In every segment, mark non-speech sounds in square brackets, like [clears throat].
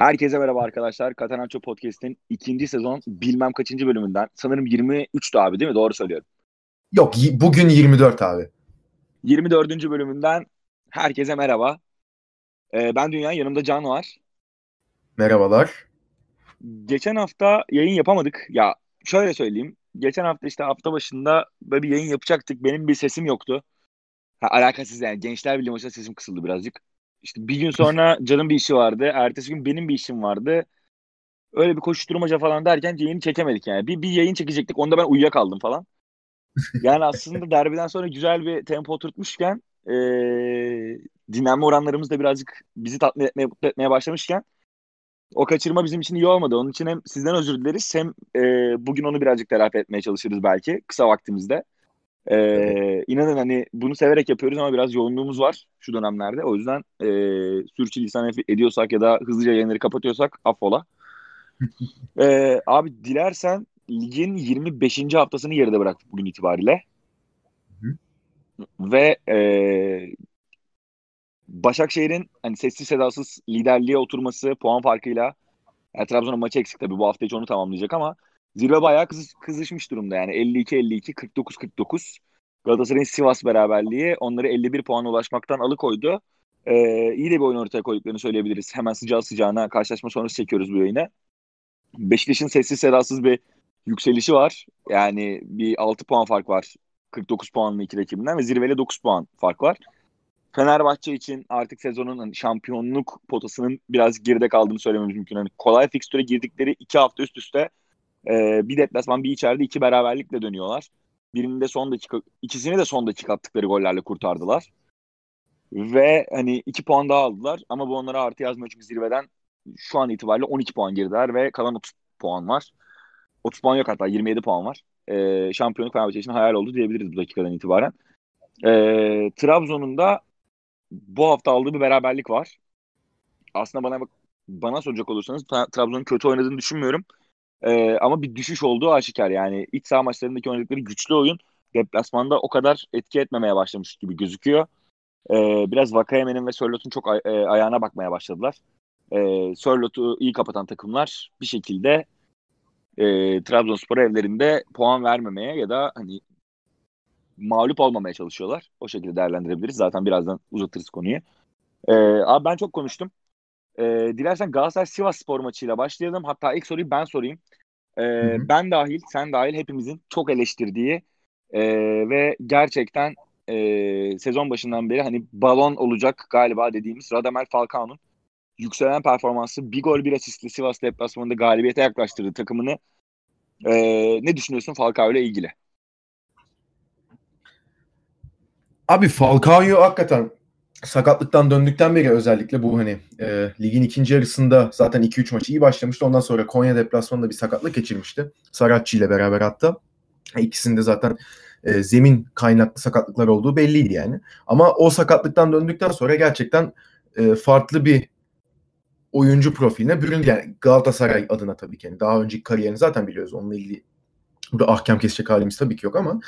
Herkese merhaba arkadaşlar. Katananço Podcast'in ikinci sezon bilmem kaçıncı bölümünden. Sanırım 23'tü abi değil mi? Doğru söylüyorum. Yok bugün 24 abi. 24. bölümünden herkese merhaba. Ee, ben Dünya, yanımda Can var. Merhabalar. Geçen hafta yayın yapamadık. Ya şöyle söyleyeyim. Geçen hafta işte hafta başında böyle bir yayın yapacaktık. Benim bir sesim yoktu. Ha, alakasız yani. Gençler Birliği maçında sesim kısıldı birazcık. İşte bir gün sonra Can'ın bir işi vardı. Ertesi gün benim bir işim vardı. Öyle bir koşuşturmaca falan derken yayını çekemedik yani. Bir, bir yayın çekecektik. Onda ben uyuyakaldım falan. Yani aslında [laughs] derbiden sonra güzel bir tempo oturtmuşken ee, dinlenme oranlarımız da birazcık bizi tatmin etmeye, mutlu etmeye başlamışken o kaçırma bizim için iyi olmadı. Onun için hem sizden özür dileriz hem e, bugün onu birazcık telafi etmeye çalışırız belki kısa vaktimizde. Ee, evet. İnanın hani bunu severek yapıyoruz ama biraz yoğunluğumuz var şu dönemlerde. O yüzden e, sürçülisan ediyorsak ya da hızlıca yayınları kapatıyorsak affola. [laughs] ee, abi dilersen ligin 25. haftasını geride bıraktık bugün itibariyle. Hı. Ve e, Başakşehir'in hani sessiz sedasız liderliğe oturması puan farkıyla yani Trabzon'un maçı eksik tabii bu hafta hiç onu tamamlayacak ama Zirve bayağı kız, kızışmış durumda yani 52-52, 49-49. Galatasaray'ın Sivas beraberliği onları 51 puana ulaşmaktan alıkoydu. Ee, iyi de bir oyun ortaya koyduklarını söyleyebiliriz. Hemen sıcağı sıcağına karşılaşma sonrası çekiyoruz bu yayını. Beşiktaş'ın sessiz sedasız bir yükselişi var. Yani bir 6 puan fark var. 49 puanlı iki rakibinden ve zirveyle 9 puan fark var. Fenerbahçe için artık sezonun şampiyonluk potasının biraz geride kaldığını söylememiz mümkün. Hani kolay fikstüre girdikleri iki hafta üst üste e, bir deplasman bir içeride iki beraberlikle dönüyorlar. Birinde son dakika, ikisini de son dakika attıkları gollerle kurtardılar. Ve hani iki puan daha aldılar ama bu onlara artı yazmıyor çünkü zirveden şu an itibariyle 12 puan gerideler ve kalan 30 puan var. 30 puan yok hatta 27 puan var. E, şampiyonluk Fenerbahçe için hayal oldu diyebiliriz bu dakikadan itibaren. E, Trabzon'un da bu hafta aldığı bir beraberlik var. Aslında bana bana soracak olursanız Trabzon'un kötü oynadığını düşünmüyorum. Ee, ama bir düşüş olduğu aşikar. Yani iç saha maçlarındaki oynadıkları güçlü oyun deplasmanda o kadar etki etmemeye başlamış gibi gözüküyor. Ee, biraz Vakayemen'in ve Sörlot'un çok ay- e, ayağına bakmaya başladılar. Ee, Sörlot'u iyi kapatan takımlar bir şekilde e, Trabzonspor evlerinde puan vermemeye ya da hani mağlup olmamaya çalışıyorlar. O şekilde değerlendirebiliriz. Zaten birazdan uzatırız konuyu. Ee, abi ben çok konuştum. Ee, dilersen Galatasaray Sivas Spor maçıyla başlayalım. Hatta ilk soruyu ben sorayım. Ee, ben dahil, sen dahil hepimizin çok eleştirdiği e, ve gerçekten e, sezon başından beri hani balon olacak galiba dediğimiz Radamel Falcao'nun yükselen performansı bir gol bir asistli Sivas deplasmanında galibiyete yaklaştırdı takımını. E, ne düşünüyorsun Falcao ile ilgili? Abi Falcao'yu hakikaten sakatlıktan döndükten beri özellikle bu hani e, ligin ikinci yarısında zaten 2-3 maçı iyi başlamıştı. Ondan sonra Konya deplasmanında bir sakatlık geçirmişti. Saratçı ile beraber hatta. İkisinde zaten e, zemin kaynaklı sakatlıklar olduğu belliydi yani. Ama o sakatlıktan döndükten sonra gerçekten e, farklı bir oyuncu profiline büründü. Yani Galatasaray adına tabii ki. Yani daha önceki kariyerini zaten biliyoruz. Onunla ilgili Burada ahkam kesecek halimiz tabii ki yok ama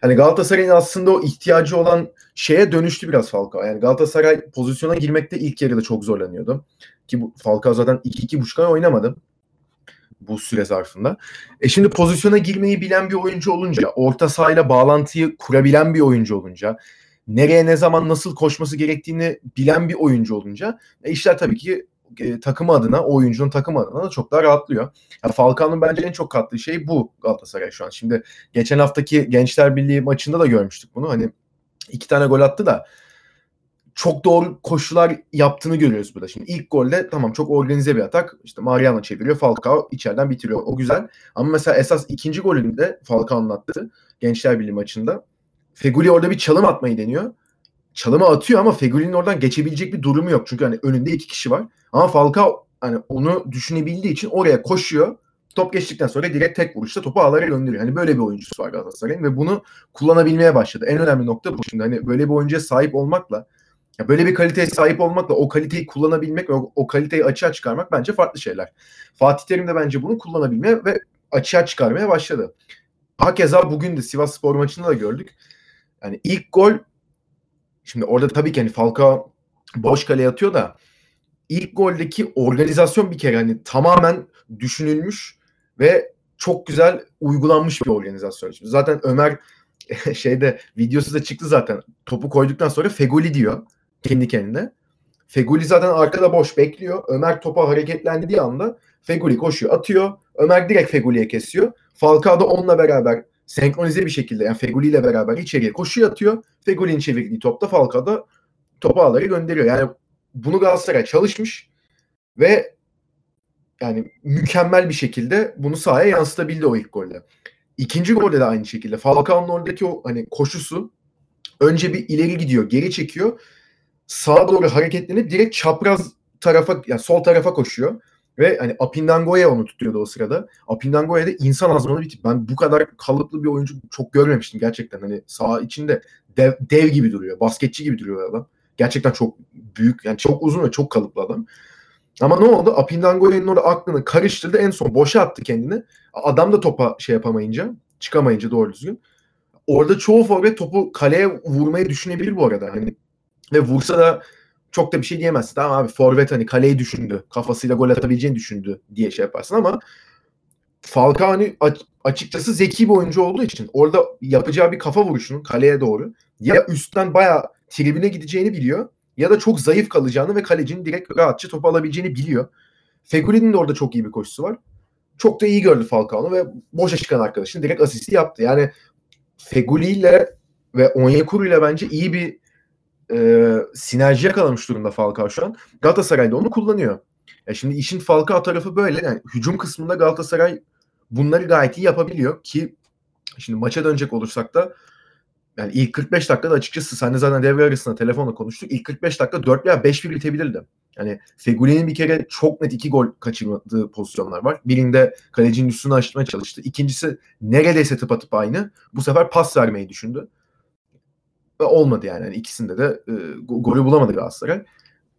hani Galatasaray'ın aslında o ihtiyacı olan şeye dönüştü biraz Falcao. Yani Galatasaray pozisyona girmekte ilk yarıda çok zorlanıyordu. Ki bu Falcao zaten 2-2,5 ay oynamadı bu süre zarfında. E şimdi pozisyona girmeyi bilen bir oyuncu olunca, orta sahayla bağlantıyı kurabilen bir oyuncu olunca, nereye ne zaman nasıl koşması gerektiğini bilen bir oyuncu olunca e işler tabii ki e, takımı adına, oyuncunun takımı adına da çok daha rahatlıyor. Ya Falcao'nun bence en çok kattığı şey bu Galatasaray şu an. Şimdi geçen haftaki Gençler Birliği maçında da görmüştük bunu. Hani iki tane gol attı da çok doğru koşular yaptığını görüyoruz burada. Şimdi ilk golde tamam çok organize bir atak. İşte Mariano çeviriyor. Falcao içeriden bitiriyor. O güzel. Ama mesela esas ikinci golünde Falcao'nun attığı Gençler Birliği maçında Feguli orada bir çalım atmayı deniyor. Çalımı atıyor ama Feguli'nin oradan geçebilecek bir durumu yok. Çünkü hani önünde iki kişi var. Ama Falcao hani onu düşünebildiği için oraya koşuyor. Top geçtikten sonra direkt tek vuruşta topu ağlara gönderiyor. Hani böyle bir oyuncusu var Galatasaray'ın ve bunu kullanabilmeye başladı. En önemli nokta bu. Şimdi hani böyle bir oyuncuya sahip olmakla ya böyle bir kaliteye sahip olmakla o kaliteyi kullanabilmek o, o kaliteyi açığa çıkarmak bence farklı şeyler. Fatih Terim de bence bunu kullanabilmeye ve açığa çıkarmaya başladı. Hakeza bugün de Sivas Spor maçında da gördük. Yani ilk gol şimdi orada tabii ki hani Falcao boş kaleye atıyor da ilk goldeki organizasyon bir kere hani tamamen düşünülmüş ve çok güzel uygulanmış bir organizasyon. Şimdi zaten Ömer [laughs] şeyde videosu da çıktı zaten. Topu koyduktan sonra Fegoli diyor kendi kendine. Fegoli zaten arkada boş bekliyor. Ömer topa hareketlendiği anda Fegoli koşuyor, atıyor. Ömer direkt Fegoli'ye kesiyor. Falcao da onunla beraber senkronize bir şekilde yani Fegoli ile beraber içeriye koşuyor atıyor. Fegoli'nin çevirdiği topta Falcao da topu ağları gönderiyor. Yani bunu Galatasaray çalışmış ve yani mükemmel bir şekilde bunu sahaya yansıtabildi o ilk golde. İkinci golde de aynı şekilde. Falcao'nun oradaki o hani koşusu önce bir ileri gidiyor, geri çekiyor. Sağa doğru hareketlenip direkt çapraz tarafa yani sol tarafa koşuyor. Ve hani Apindangoya onu tutuyordu o sırada. Apindangoya da insan azmanı bir tip. Ben bu kadar kalıplı bir oyuncu çok görmemiştim gerçekten. Hani sağ içinde dev, dev gibi duruyor. Basketçi gibi duruyor adam. Gerçekten çok büyük yani çok uzun ve çok kalıplı adam. Ama ne oldu? Apindangoya'nın orada aklını karıştırdı. En son boşa attı kendini. Adam da topa şey yapamayınca, çıkamayınca doğru düzgün. Orada çoğu forvet topu kaleye vurmayı düşünebilir bu arada. Hani ve vursa da çok da bir şey diyemezsin. Tamam abi forvet hani kaleyi düşündü. Kafasıyla gol atabileceğini düşündü diye şey yaparsın ama Falcao hani açıkçası zeki bir oyuncu olduğu için orada yapacağı bir kafa vuruşunun kaleye doğru ya üstten bayağı tribüne gideceğini biliyor ya da çok zayıf kalacağını ve kalecinin direkt rahatça topu alabileceğini biliyor. Fegüli'nin de orada çok iyi bir koşusu var. Çok da iyi gördü Falcao'nu ve boşa çıkan arkadaşın direkt asisti yaptı. Yani Feguli ile ve Onyekuru ile bence iyi bir e, sinerji yakalamış durumda Falcao şu an. Galatasaray da onu kullanıyor. Ya şimdi işin Falcao tarafı böyle. Yani hücum kısmında Galatasaray bunları gayet iyi yapabiliyor ki şimdi maça dönecek olursak da yani ilk 45 dakikada açıkçası sen de zaten devre arasında telefonla konuştuk. İlk 45 dakika 4 veya 5-1 bitebilirdi. Yani Feguli'nin bir kere çok net iki gol kaçırmadığı pozisyonlar var. Birinde kalecinin üstünü açmaya çalıştı. İkincisi neredeyse tıpatıp aynı. Bu sefer pas vermeyi düşündü. Ve olmadı yani. yani ikisinde de e, golü bulamadı Galatasaray.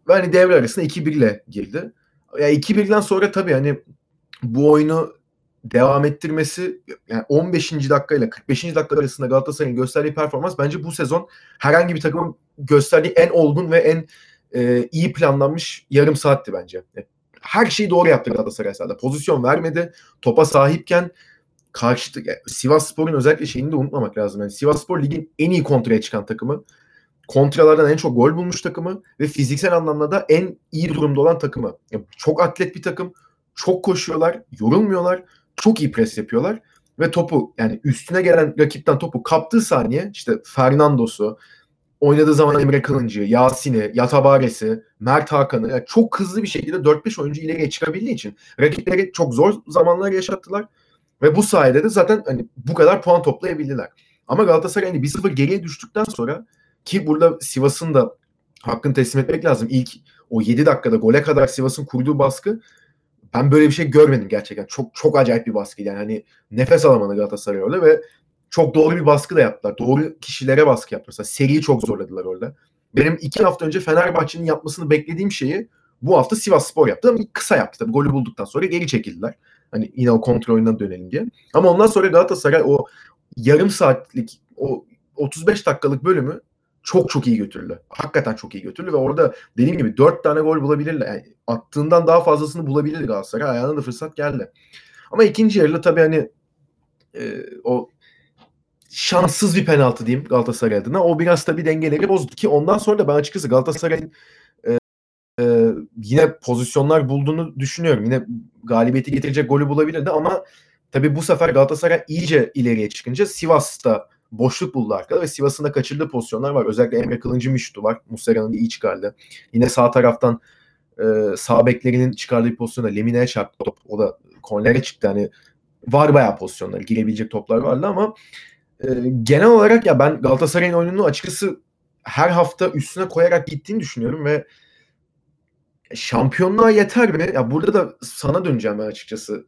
Ve hani devre arasında 2-1 ile girdi. Ya yani 2-1'den sonra tabii hani bu oyunu devam ettirmesi yani 15. dakika ile 45. dakika arasında Galatasaray'ın gösterdiği performans bence bu sezon herhangi bir takımın gösterdiği en olgun ve en e, iyi planlanmış yarım saatti bence. Her şeyi doğru yaptı Galatasaray sahada. Pozisyon vermedi. Topa sahipken karşı Sivas Spor'un özellikle şeyini de unutmamak lazım. Yani Sivas Spor ligin en iyi kontraya çıkan takımı. Kontralardan en çok gol bulmuş takımı ve fiziksel anlamda da en iyi durumda olan takımı. Yani çok atlet bir takım. Çok koşuyorlar, yorulmuyorlar çok iyi pres yapıyorlar ve topu yani üstüne gelen rakipten topu kaptığı saniye işte Fernando'su, oynadığı zaman Emre Kılıncı, Yasin'i, Yatabares'i, Mert Hakan'ı yani çok hızlı bir şekilde 4-5 oyuncu ileriye çıkabildiği için rakipleri çok zor zamanlar yaşattılar ve bu sayede de zaten hani bu kadar puan toplayabildiler. Ama Galatasaray hani 1-0 geriye düştükten sonra ki burada Sivas'ın da hakkını teslim etmek lazım. İlk o 7 dakikada gole kadar Sivas'ın kurduğu baskı ben böyle bir şey görmedim gerçekten. Çok çok acayip bir baskı yani hani nefes alamadı Galatasaray orada ve çok doğru bir baskı da yaptılar. Doğru kişilere baskı yaptılar. Mesela seriyi çok zorladılar orada. Benim iki hafta önce Fenerbahçe'nin yapmasını beklediğim şeyi bu hafta Sivas Spor yaptı ama kısa yaptı. Tabii golü bulduktan sonra geri çekildiler. Hani yine o kontrol oyundan dönelim diye. Ama ondan sonra Galatasaray o yarım saatlik o 35 dakikalık bölümü çok çok iyi götürdü. Hakikaten çok iyi götürdü ve orada dediğim gibi dört tane gol bulabilirler. Yani attığından daha fazlasını bulabilir Galatasaray. Ayağına da fırsat geldi. Ama ikinci yarıda tabii hani e, o şanssız bir penaltı diyeyim Galatasaray adına. O biraz tabii dengeleri bozdu ki ondan sonra da ben açıkçası Galatasaray'ın yine pozisyonlar bulduğunu düşünüyorum. Yine galibiyeti getirecek golü bulabilirdi ama tabii bu sefer Galatasaray iyice ileriye çıkınca Sivas'ta boşluk buldu arkada ve Sivas'ın da kaçırdığı pozisyonlar var. Özellikle Emre Kılıncı Miştu var. Muslera'nın iyi çıkardı. Yine sağ taraftan e, sağ beklerinin çıkardığı pozisyonda Lemine'ye çarptı top. O da kornere çıktı. Hani var bayağı pozisyonlar. Girebilecek toplar vardı ama e, genel olarak ya ben Galatasaray'ın oyununu açıkçası her hafta üstüne koyarak gittiğini düşünüyorum ve şampiyonluğa yeter mi? Ya burada da sana döneceğim ben açıkçası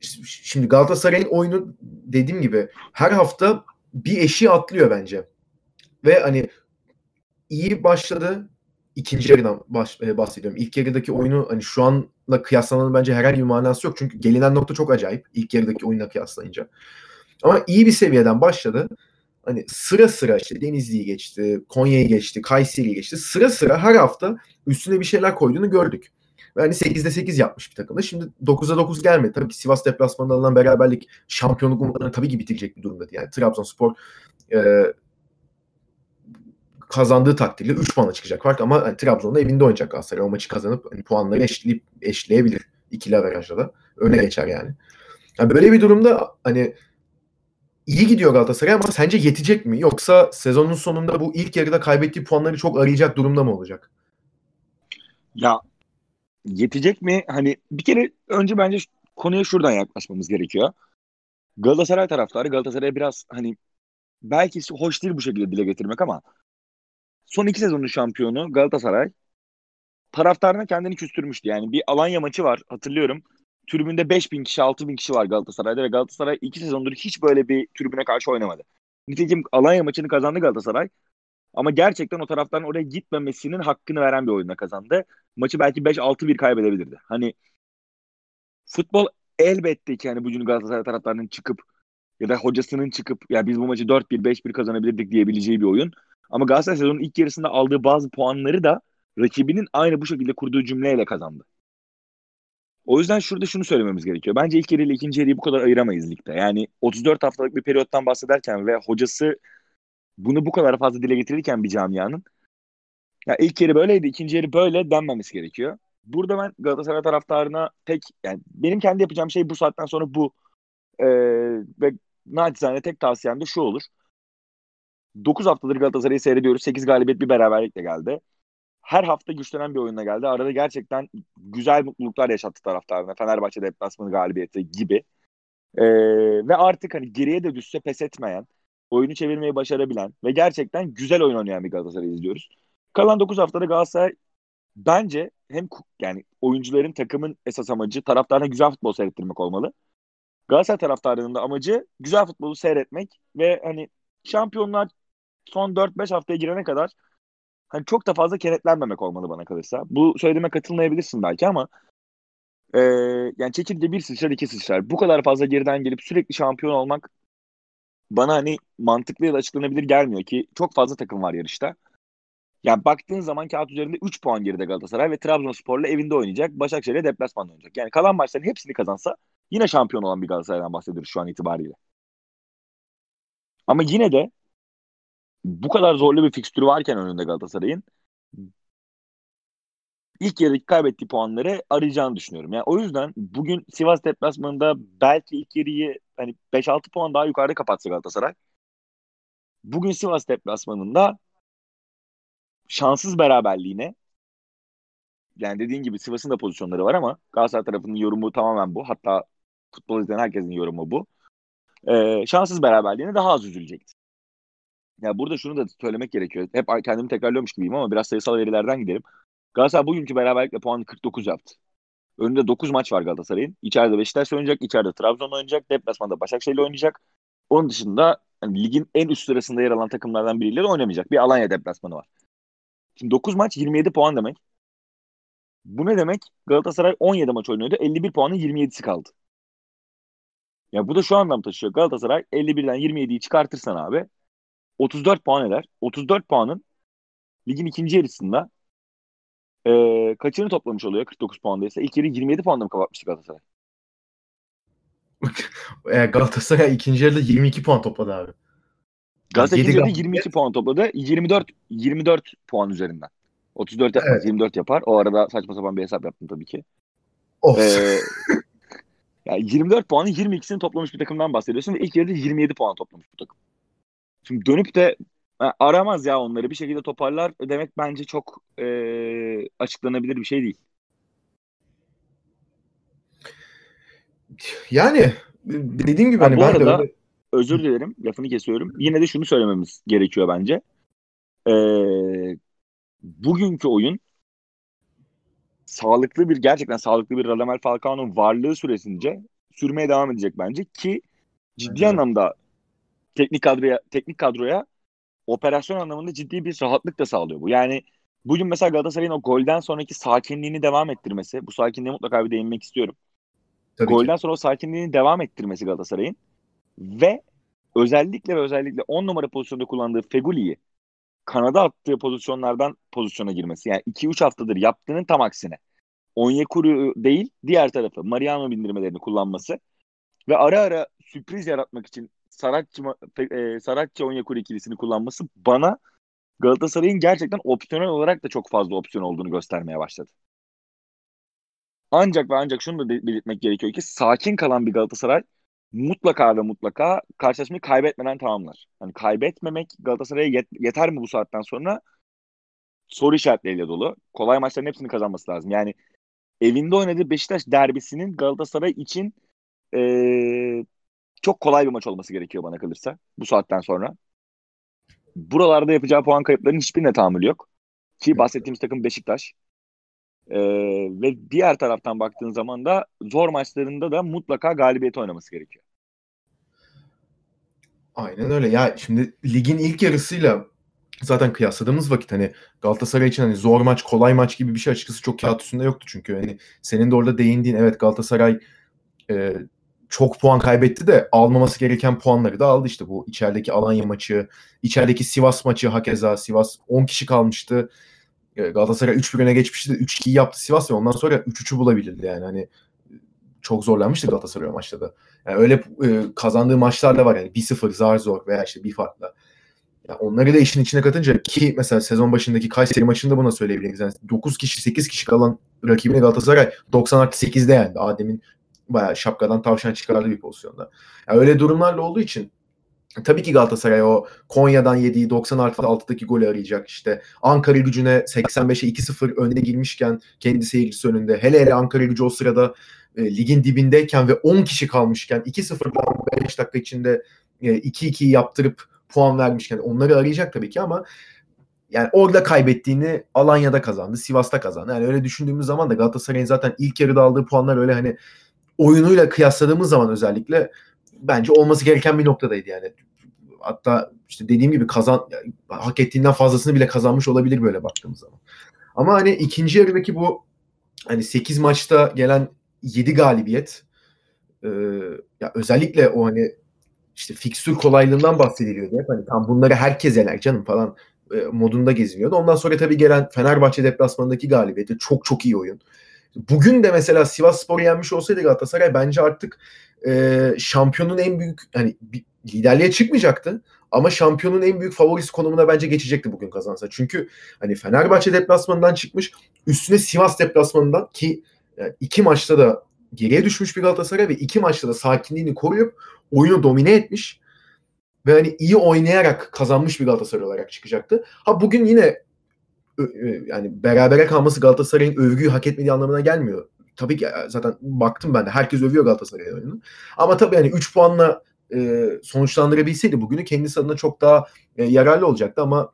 şimdi Galatasaray'ın oyunu dediğim gibi her hafta bir eşi atlıyor bence. Ve hani iyi başladı. İkinci yarıdan baş, e, bahsediyorum. İlk yarıdaki oyunu hani şu anla kıyaslamanın bence herhangi bir manası yok. Çünkü gelinen nokta çok acayip. İlk yarıdaki oyunla kıyaslayınca. Ama iyi bir seviyeden başladı. Hani sıra sıra işte Denizli'yi geçti, Konya'yı geçti, Kayseri'yi geçti. Sıra sıra her hafta üstüne bir şeyler koyduğunu gördük. Ve hani 8'de 8 yapmış bir takımda. Şimdi 9'a 9 gelmedi. Tabii ki Sivas deplasmanında alınan beraberlik şampiyonluk umutlarını tabii ki bitirecek bir durumda. Yani Trabzonspor e, kazandığı takdirde 3 puana çıkacak fark ama hani, Trabzon'da evinde oynayacak Galatasaray. O maçı kazanıp hani, puanları eşleyip eşleyebilir. İkili averajda da. Öne geçer yani. yani. Böyle bir durumda hani iyi gidiyor Galatasaray ama sence yetecek mi? Yoksa sezonun sonunda bu ilk yarıda kaybettiği puanları çok arayacak durumda mı olacak? Ya yetecek mi? Hani bir kere önce bence konuya şuradan yaklaşmamız gerekiyor. Galatasaray taraftarı Galatasaray'a biraz hani belki hoş değil bu şekilde dile getirmek ama son iki sezonun şampiyonu Galatasaray taraftarına kendini küstürmüştü. Yani bir Alanya maçı var hatırlıyorum. Tribünde 5000 kişi 6000 kişi var Galatasaray'da ve Galatasaray iki sezondur hiç böyle bir tribüne karşı oynamadı. Nitekim Alanya maçını kazandı Galatasaray. Ama gerçekten o taraftan oraya gitmemesinin hakkını veren bir oyunda kazandı. Maçı belki 5-6-1 kaybedebilirdi. Hani futbol elbette ki hani bugün Galatasaray taraftarının çıkıp ya da hocasının çıkıp ya biz bu maçı 4-1 5-1 kazanabilirdik diyebileceği bir oyun. Ama Galatasaray sezonun ilk yarısında aldığı bazı puanları da rakibinin aynı bu şekilde kurduğu cümleyle kazandı. O yüzden şurada şunu söylememiz gerekiyor. Bence ilk yarı ile ikinci yarıyı bu kadar ayıramayız ligde. Yani 34 haftalık bir periyottan bahsederken ve hocası bunu bu kadar fazla dile getirirken bir camianın ya ilk yarı böyleydi, ikinci yarı böyle denmemesi gerekiyor. Burada ben Galatasaray taraftarına tek yani benim kendi yapacağım şey bu saatten sonra bu. Ee, ve naçizane tek tavsiyem de şu olur. 9 haftadır Galatasaray'ı seyrediyoruz. 8 galibiyet bir beraberlikle geldi. Her hafta güçlenen bir oyunla geldi. Arada gerçekten güzel mutluluklar yaşattı taraftarına. Fenerbahçe deplasmanı galibiyeti gibi. Ee, ve artık hani geriye de düşse pes etmeyen, oyunu çevirmeyi başarabilen ve gerçekten güzel oyun oynayan bir Galatasaray izliyoruz. Kalan 9 haftada Galatasaray bence hem yani oyuncuların takımın esas amacı taraftarına güzel futbol seyrettirmek olmalı. Galatasaray taraftarının da amacı güzel futbolu seyretmek ve hani şampiyonlar son 4-5 haftaya girene kadar hani çok da fazla kenetlenmemek olmalı bana kalırsa. Bu söylediğime katılmayabilirsin belki ama e, yani çekirde bir sıçrar iki sıçrar. Bu kadar fazla geriden gelip sürekli şampiyon olmak bana hani mantıklı ya da açıklanabilir gelmiyor ki çok fazla takım var yarışta. Yani baktığın zaman kağıt üzerinde 3 puan geride Galatasaray ve Trabzonspor'la evinde oynayacak. Başakşehir'le deplasmanda oynayacak. Yani kalan maçların hepsini kazansa yine şampiyon olan bir Galatasaray'dan bahsediyoruz şu an itibariyle. Ama yine de bu kadar zorlu bir fikstürü varken önünde Galatasaray'ın ilk yarıdaki kaybettiği puanları arayacağını düşünüyorum. Yani o yüzden bugün Sivas deplasmanında belki ilk yarıyı hani 5-6 puan daha yukarıda kapatsa Galatasaray. Bugün Sivas deplasmanında şanssız beraberliğine yani dediğin gibi Sivas'ın da pozisyonları var ama Galatasaray tarafının yorumu tamamen bu. Hatta futbol izleyen herkesin yorumu bu. Ee, şanssız beraberliğine daha az üzülecekti. Ya burada şunu da söylemek gerekiyor. Hep kendimi tekrarlıyormuş gibiyim ama biraz sayısal verilerden gidelim. Galatasaray bugünkü beraberlikle puanı 49 yaptı. Önünde 9 maç var Galatasaray'ın. İçeride Beşiktaş oynayacak, içeride Trabzon oynayacak, deplasmanda Başakşehir oynayacak. Onun dışında yani ligin en üst sırasında yer alan takımlardan biriyle de oynamayacak. Bir Alanya deplasmanı var. Şimdi 9 maç 27 puan demek. Bu ne demek? Galatasaray 17 maç oynuyordu. 51 puanın 27'si kaldı. Ya bu da şu anlam taşıyor. Galatasaray 51'den 27'yi çıkartırsan abi 34 puan eder. 34 puanın ligin ikinci yarısında e, kaçını toplamış oluyor 49 puandaysa? İlk yarı 27 puanla mı kapatmıştı Galatasaray? [laughs] e, Galatasaray ikinci yarıda 22 puan topladı abi. Galatasaray ikinci yarıda 22 puan topladı. 24 24 puan üzerinden. 34 yapmaz, evet. 24 yapar. O arada saçma sapan bir hesap yaptım tabii ki. Of. Ee, yani 24 puanın 22'sini toplamış bir takımdan bahsediyorsun ve ilk yarıda 27 puan toplamış bu takım. Şimdi dönüp de aramaz ya onları bir şekilde toparlar demek bence çok e, açıklanabilir bir şey değil. Yani dediğim gibi hani bu ben arada, de öyle... özür dilerim lafını kesiyorum. Yine de şunu söylememiz gerekiyor bence. Ee, bugünkü oyun sağlıklı bir gerçekten sağlıklı bir Radamel Falcao'nun varlığı süresince sürmeye devam edecek bence ki ciddi evet. anlamda teknik kadroya teknik kadroya operasyon anlamında ciddi bir rahatlık da sağlıyor bu. Yani bugün mesela Galatasaray'ın o golden sonraki sakinliğini devam ettirmesi, bu sakinliğe mutlaka bir değinmek istiyorum. Tabii golden ki. sonra o sakinliğini devam ettirmesi Galatasaray'ın ve özellikle ve özellikle 10 numara pozisyonda kullandığı Feguli'yi kanada attığı pozisyonlardan pozisyona girmesi. Yani 2-3 haftadır yaptığının tam aksine. Onyekuru değil diğer tarafı Mariano bindirmelerini kullanması ve ara ara sürpriz yaratmak için Saratçı, e, Saratçı Onyekuru ikilisini kullanması bana Galatasaray'ın gerçekten opsiyonel olarak da çok fazla opsiyon olduğunu göstermeye başladı. Ancak ve ancak şunu da belirtmek gerekiyor ki sakin kalan bir Galatasaray mutlaka ve mutlaka karşılaşmayı kaybetmeden tamamlar. Yani kaybetmemek Galatasaray'a yet- yeter mi bu saatten sonra? Soru işaretleriyle dolu. Kolay maçların hepsini kazanması lazım. Yani evinde oynadığı Beşiktaş derbisinin Galatasaray için ee, çok kolay bir maç olması gerekiyor bana kalırsa bu saatten sonra. Buralarda yapacağı puan kayıplarının hiçbirine tahammül yok. Ki bahsettiğimiz takım Beşiktaş. Ee, ve diğer taraftan baktığın zaman da zor maçlarında da mutlaka galibiyet oynaması gerekiyor. Aynen öyle. Ya şimdi ligin ilk yarısıyla zaten kıyasladığımız vakit hani Galatasaray için hani zor maç, kolay maç gibi bir şey açıkçası çok kağıt üstünde yoktu çünkü hani senin de orada değindiğin evet Galatasaray e, çok puan kaybetti de almaması gereken puanları da aldı işte bu içerideki Alanya maçı, içerideki Sivas maçı hakeza Sivas 10 kişi kalmıştı. E, Galatasaray 3-1 öne geçmişti. 3-2 yaptı Sivas ve ondan sonra 3-3'ü bulabildi yani. Hani çok zorlanmıştı Galatasaray maçta da. Yani öyle e, kazandığı maçlar da var yani 1-0 zar zor veya işte bir farkla. Yani onları da işin içine katınca ki mesela sezon başındaki Kayseri maçında buna söyleyebiliriz. Yani 9 kişi 8 kişi kalan rakibini Galatasaray 90 8'de yendi. Adem'in bayağı şapkadan tavşan çıkardığı bir pozisyonda. Yani öyle durumlarla olduğu için Tabii ki Galatasaray o Konya'dan yediği 90 artı 6'daki golü arayacak. İşte Ankara gücüne 85'e 2-0 önde girmişken kendi seyircisi önünde. Hele hele Ankara gücü o sırada e, ligin dibindeyken ve 10 kişi kalmışken 2-0 5 dakika içinde e, 2-2'yi yaptırıp puan vermişken onları arayacak tabii ki ama yani orada kaybettiğini Alanya'da kazandı, Sivas'ta kazandı. Yani öyle düşündüğümüz zaman da Galatasaray'ın zaten ilk yarıda aldığı puanlar öyle hani oyunuyla kıyasladığımız zaman özellikle bence olması gereken bir noktadaydı yani. Hatta işte dediğim gibi kazan hak ettiğinden fazlasını bile kazanmış olabilir böyle baktığımız zaman. Ama hani ikinci yarıdaki bu hani 8 maçta gelen 7 galibiyet e, ya özellikle o hani işte fikstür kolaylığından bahsediliyordu hep. Hani tam bunları herkes yener canım falan e, modunda geziniyordu. Ondan sonra tabii gelen Fenerbahçe deplasmanındaki galibiyeti çok çok iyi oyun. Bugün de mesela Sivas Spor'u yenmiş olsaydı Galatasaray bence artık e, şampiyonun en büyük hani liderliğe çıkmayacaktı ama şampiyonun en büyük favorisi konumuna bence geçecekti bugün kazansa. Çünkü hani Fenerbahçe deplasmanından çıkmış üstüne Sivas deplasmanından ki yani iki maçta da geriye düşmüş bir Galatasaray ve iki maçta da sakinliğini koruyup oyunu domine etmiş ve hani iyi oynayarak kazanmış bir Galatasaray olarak çıkacaktı. Ha bugün yine yani berabere kalması Galatasaray'ın övgüyü hak etmediği anlamına gelmiyor. Tabii ki zaten baktım ben de herkes övüyor Galatasaray'ın oyunu. Ama tabii yani 3 puanla e, sonuçlandırabilseydi bugünü kendisi adına çok daha e, yararlı olacaktı ama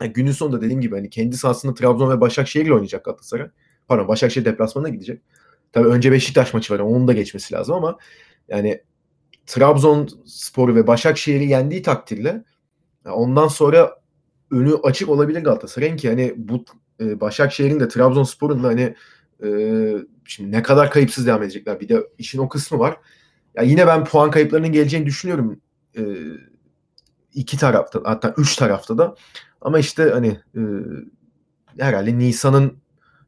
yani günün sonunda dediğim gibi hani kendi sahasında Trabzon ve Başakşehir ile oynayacak Galatasaray. Pardon Başakşehir deplasmanına gidecek. Tabii önce Beşiktaş maçı var. Onun da geçmesi lazım ama yani Trabzon Sporu ve Başakşehir'i yendiği takdirde ondan sonra önü açık olabilir Galatasaray'ın ki hani bu e, Başakşehir'in de Trabzonspor'un da hani e, şimdi ne kadar kayıpsız devam edecekler. Bir de işin o kısmı var. Ya yine ben puan kayıplarının geleceğini düşünüyorum. E, iki tarafta hatta üç tarafta da. Ama işte hani e, herhalde Nisan'ın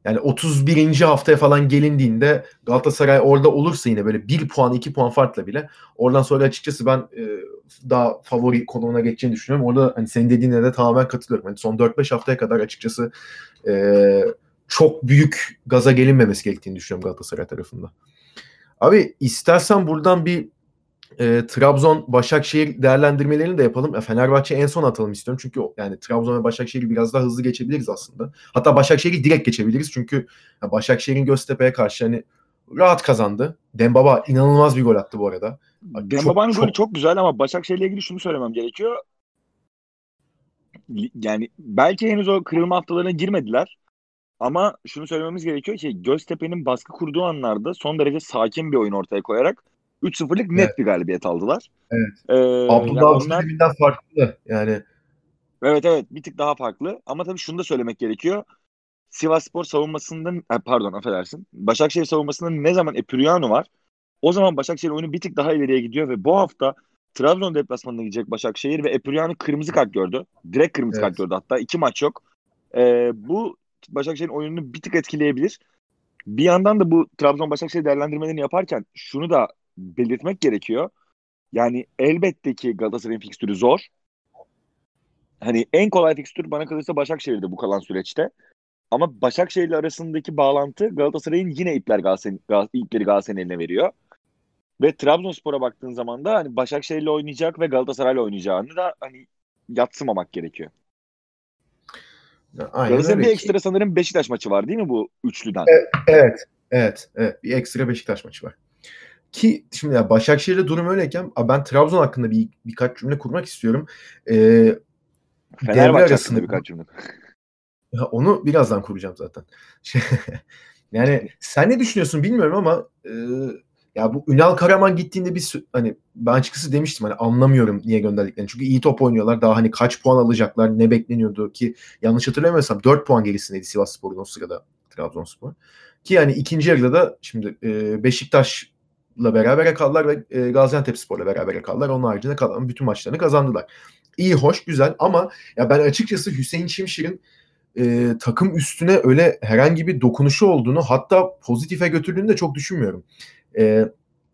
yani 31. haftaya falan gelindiğinde Galatasaray orada olursa yine böyle 1 puan 2 puan farkla bile oradan sonra açıkçası ben e, daha favori konumuna geçeceğini düşünüyorum. Orada hani senin dediğine de tamamen katılıyorum. Hani son 4-5 haftaya kadar açıkçası e, çok büyük gaza gelinmemesi gerektiğini düşünüyorum Galatasaray tarafında. Abi istersen buradan bir e, Trabzon Başakşehir değerlendirmelerini de yapalım. E, Fenerbahçe en son atalım istiyorum. Çünkü yani Trabzon ve Başakşehir'i biraz daha hızlı geçebiliriz aslında. Hatta Başakşehir'i direkt geçebiliriz. Çünkü ya Başakşehir'in Göztepe'ye karşı hani rahat kazandı. Dembaba inanılmaz bir gol attı bu arada. Dembaba'nın golü çok güzel ama Başakşehir'le ilgili şunu söylemem gerekiyor. Yani belki henüz o kırılma haftalarına girmediler. Ama şunu söylememiz gerekiyor ki Göztepe'nin baskı kurduğu anlarda son derece sakin bir oyun ortaya koyarak 3-0'lık net evet. bir galibiyet aldılar. Evet. Ee, Abdullah yani onlar... farklı yani. Evet evet bir tık daha farklı. Ama tabii şunu da söylemek gerekiyor. Sivasspor savunmasında pardon affedersin. Başakşehir savunmasında ne zaman Epuriano var o zaman Başakşehir oyunu bir tık daha ileriye gidiyor ve bu hafta Trabzon deplasmanına gidecek Başakşehir ve Epuriano kırmızı kart gördü. Direkt kırmızı Evet. kart gördü hatta. iki maç yok. Ee, bu Başakşehir'in oyununu bir tık etkileyebilir. Bir yandan da bu Trabzon Başakşehir değerlendirmelerini yaparken şunu da belirtmek gerekiyor. Yani elbette ki Galatasaray'ın fikstürü zor. Hani en kolay fikstür bana kalırsa Başakşehir'de bu kalan süreçte. Ama Başakşehir ile arasındaki bağlantı Galatasaray'ın yine ipler Galatasaray, Gal- ipleri Galatasaray'ın eline veriyor. Ve Trabzonspor'a baktığın zaman da hani Başakşehir'le oynayacak ve Galatasaray'la oynayacağını da hani yatsımamak gerekiyor. Galatasaray'ın bir ekstra sanırım Beşiktaş maçı var değil mi bu üçlüden? Evet, evet, evet. Bir ekstra Beşiktaş maçı var. Ki şimdi ya Başakşehir'de durum öyleyken ben Trabzon hakkında bir birkaç cümle kurmak istiyorum. Ee, Fenerbahçe arasında- birkaç cümle. Ya onu birazdan kuracağım zaten. [laughs] Şey, yani sen ne düşünüyorsun bilmiyorum ama e, ya bu Ünal Karaman gittiğinde bir hani ben açıkçası demiştim hani anlamıyorum niye gönderdiklerini. Çünkü iyi top oynuyorlar. Daha hani kaç puan alacaklar ne bekleniyordu ki yanlış hatırlamıyorsam 4 puan gerisindeydi Sivasspor'un o sırada Trabzonspor. Ki yani ikinci yarıda da şimdi e, Beşiktaş'la beraber kaldılar ve e, Gaziantepspor'la beraber kaldılar. Onun haricinde kalan bütün maçlarını kazandılar. İyi, hoş, güzel ama ya ben açıkçası Hüseyin Çimşir'in e, takım üstüne öyle herhangi bir dokunuşu olduğunu hatta pozitife götürdüğünü de çok düşünmüyorum. E,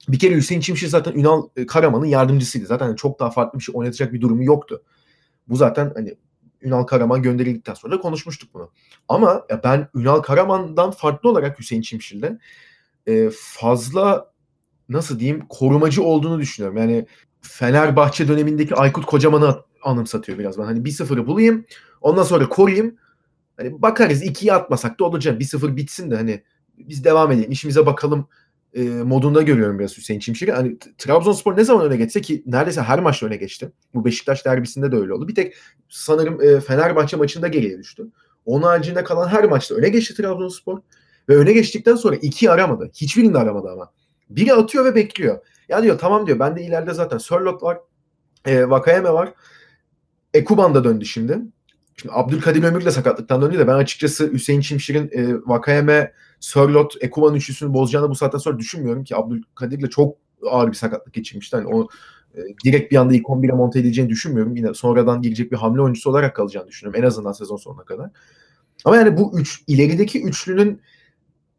bir kere Hüseyin Çimşir zaten Ünal Karaman'ın yardımcısıydı. Zaten hani çok daha farklı bir şey oynatacak bir durumu yoktu. Bu zaten hani Ünal Karaman gönderildikten sonra da konuşmuştuk bunu. Ama ya ben Ünal Karaman'dan farklı olarak Hüseyin Çimşir'de e, fazla nasıl diyeyim korumacı olduğunu düşünüyorum. Yani Fenerbahçe dönemindeki Aykut Kocaman'ı anımsatıyor biraz. Ben hani 1-0'ı bulayım ondan sonra koruyayım. Hani bakarız 2'yi atmasak da olacak. 1-0 bitsin de hani biz devam edelim işimize bakalım e, modunda görüyorum biraz Hüseyin Çimşir'i. Hani Trabzonspor ne zaman öne geçse ki neredeyse her maçta öne geçti. Bu Beşiktaş derbisinde de öyle oldu. Bir tek sanırım e, Fenerbahçe maçında geriye düştü. Onun haricinde kalan her maçta öne geçti Trabzonspor. Ve öne geçtikten sonra iki aramadı. Hiçbirini de aramadı ama. Biri atıyor ve bekliyor. Ya diyor tamam diyor bende ileride zaten Sörlot var. E, Vakayeme var. Ekuban da döndü şimdi. Şimdi Abdülkadir Ömür de sakatlıktan döndü de ben açıkçası Hüseyin Çimşir'in e, Vakayeme, Sörlot, Ekuban üçlüsünü bozacağını bu saatten sonra düşünmüyorum ki Abdülkadir'le çok ağır bir sakatlık geçirmişti. Hani o e, direkt bir anda ilk 11'e monte edileceğini düşünmüyorum. Yine sonradan girecek bir hamle oyuncusu olarak kalacağını düşünüyorum. En azından sezon sonuna kadar. Ama yani bu üç ilerideki üçlünün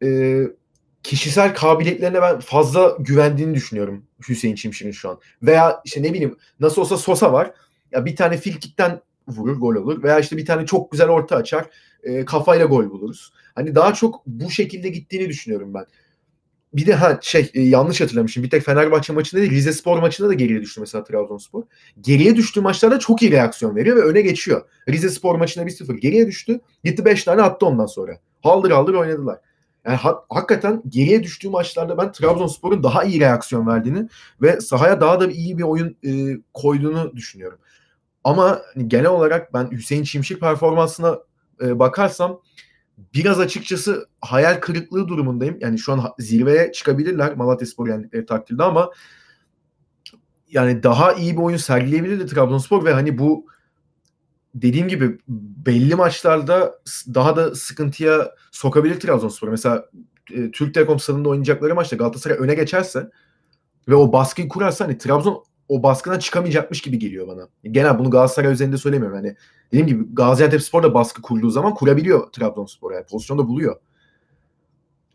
e, kişisel kabiliyetlerine ben fazla güvendiğini düşünüyorum Hüseyin Çimşir'in şu an. Veya işte ne bileyim nasıl olsa Sosa var. Ya bir tane filkikten vurur gol olur. Veya işte bir tane çok güzel orta açar. e, kafayla gol buluruz. Hani daha çok bu şekilde gittiğini düşünüyorum ben. Bir de ha şey e, yanlış hatırlamışım. Bir tek Fenerbahçe maçında değil Rize Spor maçında da geriye düştü mesela Trabzonspor. Geriye düştüğü maçlarda çok iyi reaksiyon veriyor ve öne geçiyor. Rize Spor maçında 1-0 geriye düştü. Gitti 5 tane attı ondan sonra. Haldır haldır oynadılar. Yani ha- hakikaten geriye düştüğü maçlarda ben Trabzonspor'un daha iyi reaksiyon verdiğini ve sahaya daha da iyi bir oyun e, koyduğunu düşünüyorum. Ama hani genel olarak ben Hüseyin Çimşir performansına e, bakarsam biraz açıkçası hayal kırıklığı durumundayım. Yani şu an zirveye çıkabilirler Malatyaspor yendikleri takdirde ama yani daha iyi bir oyun sergileyebilirdi Trabzonspor ve hani bu dediğim gibi belli maçlarda daha da sıkıntıya sokabilir Trabzonspor. Mesela e, Türk Telekom stadında oynayacakları maçta Galatasaray öne geçerse ve o baskıyı kurarsa hani Trabzon o baskına çıkamayacakmış gibi geliyor bana. Genel bunu Galatasaray üzerinde söylemiyorum. Yani dediğim gibi Gaziantepspor da baskı kurduğu zaman kurabiliyor Trabzonspor. Yani pozisyonda buluyor.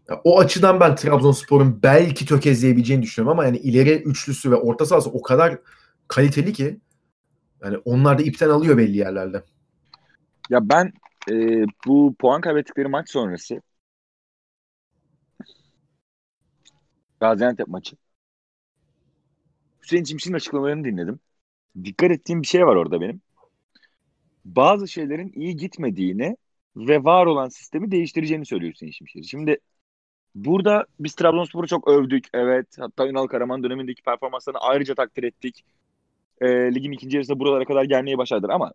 Ya o açıdan ben Trabzonspor'un belki tökezleyebileceğini düşünüyorum ama yani ileri üçlüsü ve orta sahası o kadar kaliteli ki yani onlar da ipten alıyor belli yerlerde. Ya ben e, bu puan kaybettikleri maç sonrası Gaziantep maçı. Hüseyin Çimşir'in açıklamalarını dinledim. Dikkat ettiğim bir şey var orada benim. Bazı şeylerin iyi gitmediğini ve var olan sistemi değiştireceğini söylüyor Hüseyin Çimşir. Şimdi burada biz Trabzonspor'u çok övdük. Evet. Hatta Ünal Karaman dönemindeki performanslarını ayrıca takdir ettik. E, ligin ikinci yarısında buralara kadar gelmeyi başardılar ama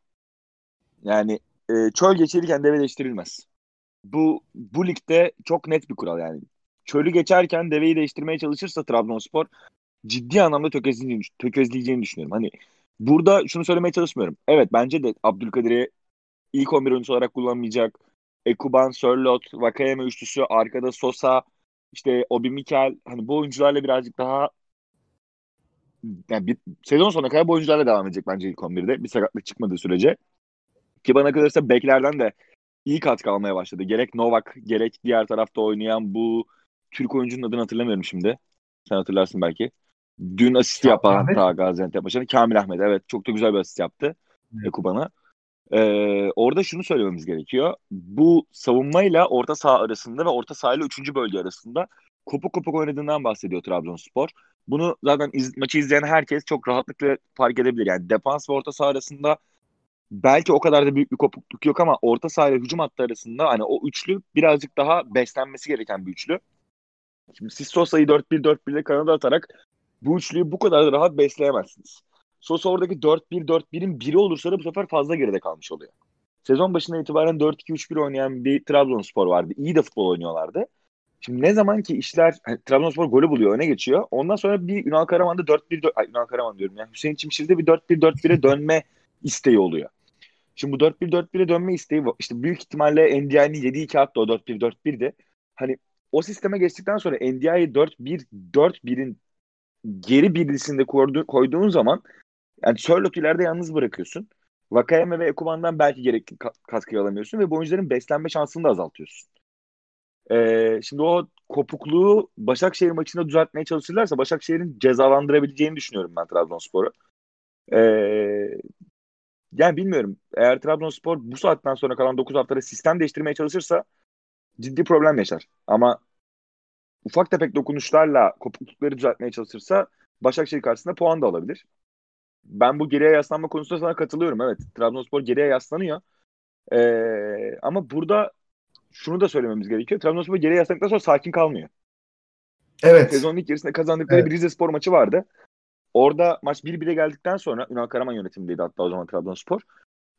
yani e, çöl geçirirken deve değiştirilmez. Bu bu ligde çok net bir kural yani. Çölü geçerken deveyi değiştirmeye çalışırsa Trabzonspor ciddi anlamda tökezleyeceğini, tökezleyeceğini düşünüyorum. Hani burada şunu söylemeye çalışmıyorum. Evet bence de Abdülkadir'i ilk 11 oyuncusu olarak kullanmayacak. Ekuban, Sörlot, Vakayeme üçlüsü, arkada Sosa, işte Obi Mikel. Hani bu oyuncularla birazcık daha yani bir, sezon sonuna kadar bu oyuncularla devam edecek bence ilk 11'de. Bir sakatlık çıkmadığı sürece. Ki bana kalırsa beklerden de iyi katkı almaya başladı. Gerek Novak gerek diğer tarafta oynayan bu Türk oyuncunun adını hatırlamıyorum şimdi. Sen hatırlarsın belki. Dün asist yapan Ahmet. hatta Gaziantep maçında Kamil Ahmet. Evet çok da güzel bir asist yaptı. Evet. Ekuban'a. Ee, orada şunu söylememiz gerekiyor. Bu savunmayla orta saha arasında ve orta saha ile 3. bölge arasında kopuk kopuk oynadığından bahsediyor Trabzonspor. Bunu zaten iz- maçı izleyen herkes çok rahatlıkla fark edebilir. Yani defans ve orta saha arasında belki o kadar da büyük bir kopukluk yok ama orta saha ile hücum hattı arasında hani o üçlü birazcık daha beslenmesi gereken bir üçlü. Şimdi siz Sosa'yı 4-1-4-1 ile kanada atarak bu üçlüyü bu kadar da rahat besleyemezsiniz. Sosa oradaki 4-1-4-1'in biri olursa da bu sefer fazla geride kalmış oluyor. Sezon başından itibaren 4-2-3-1 oynayan bir Trabzonspor vardı. İyi de futbol oynuyorlardı. Şimdi ne zaman ki işler hani, Trabzonspor golü buluyor, öne geçiyor. Ondan sonra bir Ünal Karaman'da 4-1-4 ay Ünal Karaman diyorum ya. Hüseyin Çimşir'de bir 4-1-4-1'e [laughs] dönme isteği oluyor. Şimdi bu 4-1-4-1'e dönme isteği işte büyük ihtimalle NDI'nin yediği kağıt da o 4-1-4-1'di. Hani o sisteme geçtikten sonra NDI'yi 4-1-4-1'in geri birisinde koydu, koyduğun zaman yani Sörlot'u ileride yalnız bırakıyorsun. Vakayeme ve Ekuban'dan belki gerekli ka- katkıyı alamıyorsun ve bu oyuncuların beslenme şansını da azaltıyorsun. Ee, şimdi o kopukluğu Başakşehir maçında düzeltmeye çalışırlarsa Başakşehir'in cezalandırabileceğini düşünüyorum ben Trabzonspor'u. Ee, yani bilmiyorum. Eğer Trabzonspor bu saatten sonra kalan 9 haftada sistem değiştirmeye çalışırsa ciddi problem yaşar. Ama ufak tefek dokunuşlarla kopuklukları düzeltmeye çalışırsa Başakşehir karşısında puan da alabilir. Ben bu geriye yaslanma konusunda sana katılıyorum. Evet Trabzonspor geriye yaslanıyor. Ee, ama burada şunu da söylememiz gerekiyor. Trabzonspor geriye yaslandıktan sonra sakin kalmıyor. Evet. Sezonun ilk yarısında kazandıkları Evet. bir Rize Spor maçı vardı. Orada maç 1-1'e geldikten sonra Ünal Karaman yönetimindeydi hatta o zaman Trabzonspor.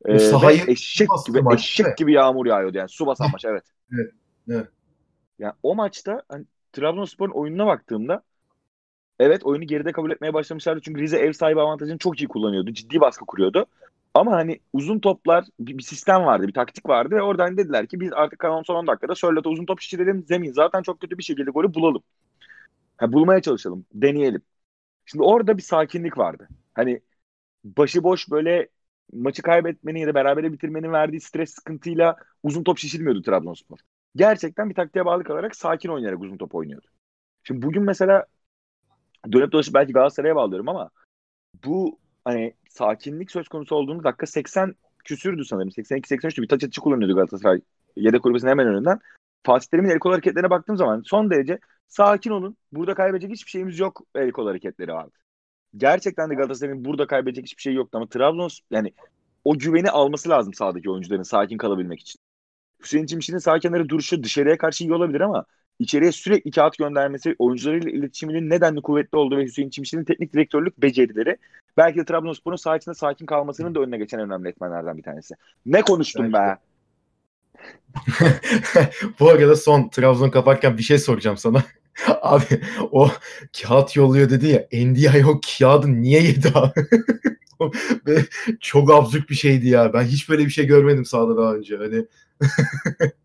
Ee, sahayı eşek gibi maç, eşek gibi yağmur yağıyordu yani. Su basan maç [laughs] evet. Evet, evet. Yani o maçta hani, Trabzonspor'un oyununa baktığımda evet oyunu geride kabul etmeye başlamışlardı. Çünkü Rize ev sahibi avantajını çok iyi kullanıyordu. Ciddi baskı kuruyordu. Ama hani uzun toplar bir, bir sistem vardı, bir taktik vardı ve oradan dediler ki biz artık kalan son 10 dakikada Sörlot'a uzun top şişirelim. Zemin zaten çok kötü bir şekilde golü bulalım. Ha, bulmaya çalışalım, deneyelim. Şimdi orada bir sakinlik vardı. Hani başıboş böyle maçı kaybetmenin ya da berabere bitirmenin verdiği stres sıkıntıyla uzun top şişirmiyordu Trabzonspor. Gerçekten bir taktiğe bağlı kalarak sakin oynayarak uzun top oynuyordu. Şimdi bugün mesela dönüp dolaşıp belki Galatasaray'a bağlıyorum ama bu hani sakinlik söz konusu olduğunda dakika 80 küsürdü sanırım. 82-83'tü bir taç atışı kullanıyordu Galatasaray. Yedek kulübesinin hemen önünden. Fatih Terim'in el kol hareketlerine baktığım zaman son derece sakin olun. Burada kaybedecek hiçbir şeyimiz yok el kol hareketleri vardı. Gerçekten de Galatasaray'ın burada kaybedecek hiçbir şey yoktu ama Trabzon yani o güveni alması lazım sahadaki oyuncuların sakin kalabilmek için. Hüseyin Çimşir'in sağ kenarı duruşu dışarıya karşı iyi olabilir ama içeriye sürekli kağıt göndermesi, oyuncularıyla iletişiminin nedenli kuvvetli olduğu ve Hüseyin Çimşir'in teknik direktörlük becerileri belki de Trabzonspor'un saha içinde sakin kalmasının da önüne geçen önemli etmenlerden bir tanesi. Ne konuştum Belki be? [laughs] Bu arada son Trabzon kaparken bir şey soracağım sana. [laughs] Abi o kağıt yolluyor dedi ya NDI o kağıdı niye yedi abi? [laughs] Ve çok absürt bir şeydi ya. Ben hiç böyle bir şey görmedim sahada daha önce. Hani [laughs]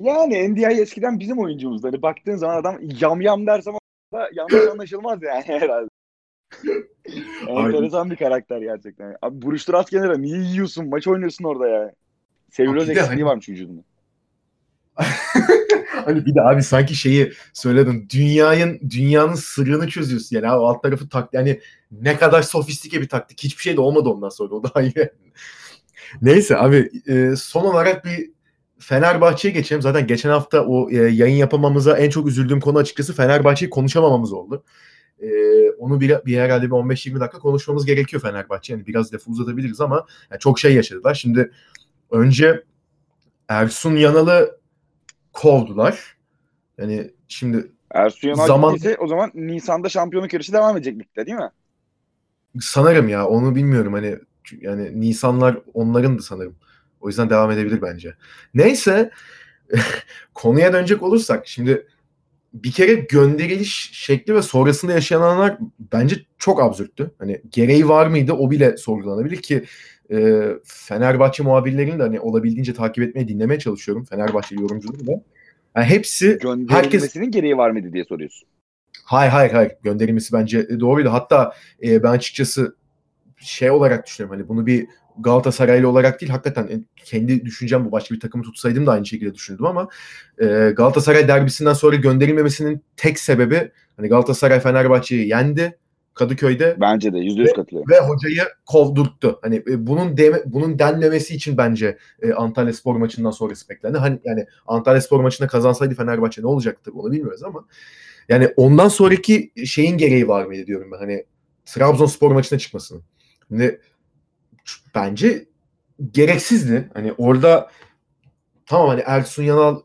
Yani NDI eskiden bizim oyuncumuzdu. Hani baktığın zaman adam yam yam dersem da yanlış anlaşılmaz yani [laughs] herhalde. [laughs] Enteresan bir karakter gerçekten. Abi buruştur at kenara niye yiyorsun? Maç oynuyorsun orada bir de eksikliği hani- varmış vücudunda. hani bir de abi sanki şeyi söyledin. Dünyanın dünyanın sırrını çözüyorsun yani. Abi alt tarafı taktik. Yani ne kadar sofistike bir taktik. Hiçbir şey de olmadı ondan sonra. O da iyi. Neyse abi e, son olarak bir Fenerbahçe'ye geçelim. Zaten geçen hafta o e, yayın yapamamıza en çok üzüldüğüm konu açıkçası Fenerbahçe'yi konuşamamamız oldu. E, onu bir, bir herhalde bir 15-20 dakika konuşmamız gerekiyor Fenerbahçe. Yani biraz lafı uzatabiliriz ama yani çok şey yaşadılar. Şimdi önce Ersun Yanal'ı kovdular. Yani şimdi Ersun Yanal Zaman- o zaman Nisan'da şampiyonluk yarışı devam edecek ligde değil mi? sanırım ya onu bilmiyorum hani yani Nisanlar onların da sanırım. O yüzden devam edebilir bence. Neyse [laughs] konuya dönecek olursak şimdi bir kere gönderiliş şekli ve sonrasında yaşananlar bence çok absürttü. Hani gereği var mıydı o bile sorgulanabilir ki e, Fenerbahçe muhabirlerini de hani olabildiğince takip etmeye dinlemeye çalışıyorum. Fenerbahçe yorumcuları da. Yani hepsi Gönderilmesinin gereği var mıydı diye soruyorsun. Hayır hayır hayır gönderilmesi bence doğruydu. Hatta e, ben açıkçası şey olarak düşünüyorum hani bunu bir Galatasaraylı olarak değil hakikaten e, kendi düşüncem bu başka bir takımı tutsaydım da aynı şekilde düşündüm ama e, Galatasaray derbisinden sonra gönderilmemesinin tek sebebi hani Galatasaray Fenerbahçe'yi yendi Kadıköy'de. Bence de yüzde yüz katılıyorum. Ve hocayı kovdurttu. Hani e, bunun deme, bunun denmemesi için bence e, Antalya Spor maçından sonrası beklendi. Hani yani Antalya Spor maçında kazansaydı Fenerbahçe ne olacaktı onu bilmiyoruz ama yani ondan sonraki şeyin gereği var mıydı diyorum ben. Hani Trabzonspor maçına çıkmasının. Şimdi bence gereksizdi. Hani orada tamam hani Ersun Yanal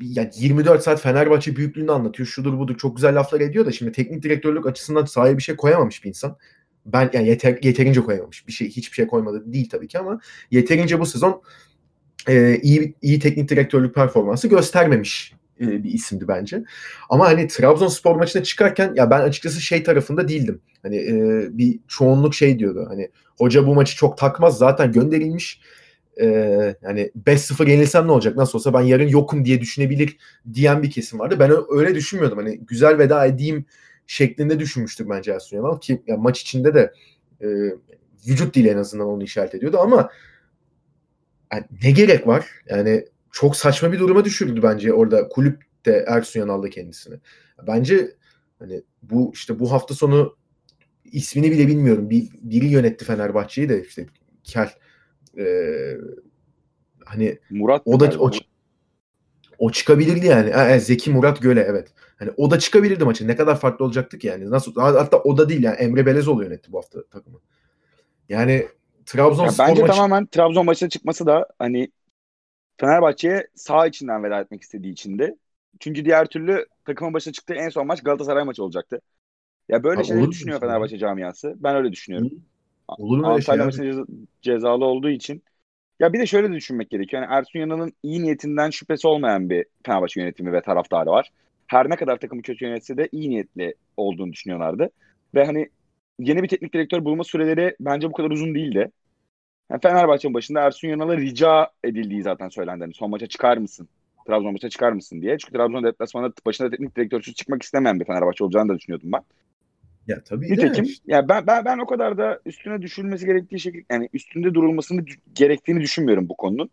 yani 24 saat Fenerbahçe büyüklüğünü anlatıyor. Şudur budur çok güzel laflar ediyor da şimdi teknik direktörlük açısından sahaya bir şey koyamamış bir insan. Ben yani yeter, yeterince koyamamış. Bir şey hiçbir şey koymadı değil tabii ki ama yeterince bu sezon e, iyi iyi teknik direktörlük performansı göstermemiş e, bir isimdi bence. Ama hani Trabzonspor maçına çıkarken ya ben açıkçası şey tarafında değildim. Hani e, bir çoğunluk şey diyordu. Hani hoca bu maçı çok takmaz zaten gönderilmiş. E, yani 5-0 yenilsem ne olacak? Nasıl olsa ben yarın yokum diye düşünebilir diyen bir kesim vardı. Ben öyle düşünmüyordum. Hani güzel veda edeyim şeklinde düşünmüştüm bence Ersun Yanal ki yani maç içinde de e, vücut dili en azından onu işaret ediyordu ama yani ne gerek var? Yani çok saçma bir duruma düşürdü bence orada kulüp de Ersun Yanal'da kendisini. Bence hani bu işte bu hafta sonu ismini bile bilmiyorum. Bir, biri yönetti Fenerbahçe'yi de işte Kel ee, hani Murat o da o, o çıkabilirdi yani. E, Zeki Murat Göle evet. Hani o da çıkabilirdi maçın. Ne kadar farklı olacaktı ki yani. Nasıl hatta o da değil yani. Emre Belezoğlu yönetti bu hafta takımı. Yani Trabzonspor ya bence maçı... tamamen Trabzon maçına çıkması da hani Fenerbahçe'ye sağ içinden veda etmek istediği içindi. Çünkü diğer türlü takımın başına çıktığı en son maç Galatasaray maçı olacaktı. Ya böyle ha, şeyleri düşünüyor Fenerbahçe camiası. Ben öyle düşünüyorum. Olur mu Antalya maçında ceza, cezalı olduğu için. Ya bir de şöyle de düşünmek gerekiyor. Yani Ersun Yanal'ın iyi niyetinden şüphesi olmayan bir Fenerbahçe yönetimi ve taraftarı var. Her ne kadar takımı kötü yönetse de iyi niyetli olduğunu düşünüyorlardı. Ve hani yeni bir teknik direktör bulma süreleri bence bu kadar uzun değildi. Yani Fenerbahçe'nin başında Ersun Yanal'a rica edildiği zaten söylendi. Yani son maça çıkar mısın? Trabzon maça çıkar mısın diye. Çünkü Trabzon deplasmanında başında teknik direktörsüz çıkmak istemeyen bir Fenerbahçe olacağını da düşünüyordum ben. Ya tabii Nitekim de. ya ben, ben ben o kadar da üstüne düşülmesi gerektiği şekilde yani üstünde durulmasını gerektiğini düşünmüyorum bu konunun.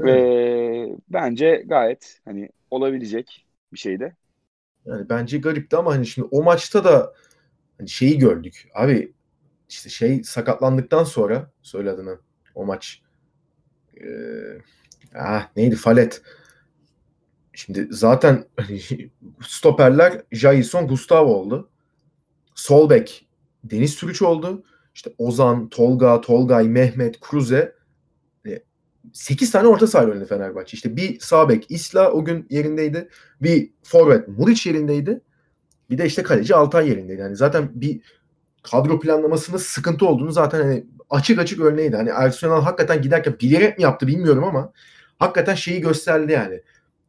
Evet. Ve bence gayet hani olabilecek bir şeydi. Yani bence garipti ama hani şimdi o maçta da hani şeyi gördük. Abi işte şey sakatlandıktan sonra söyle adını o maç. Ee, ah, neydi Falet. Şimdi zaten [laughs] stoperler Jason Gustavo oldu. Sol bek Deniz Türüç oldu. İşte Ozan, Tolga, Tolgay, Mehmet, Kruze 8 tane orta saha oynadı Fenerbahçe. İşte bir sağ bek Isla o gün yerindeydi. Bir forvet Muriç yerindeydi. Bir de işte kaleci Altay yerindeydi. Yani zaten bir kadro planlamasında sıkıntı olduğunu zaten hani açık açık örneğiydi. Hani Ersun Yanal hakikaten giderken bilerek mi yaptı bilmiyorum ama hakikaten şeyi gösterdi yani.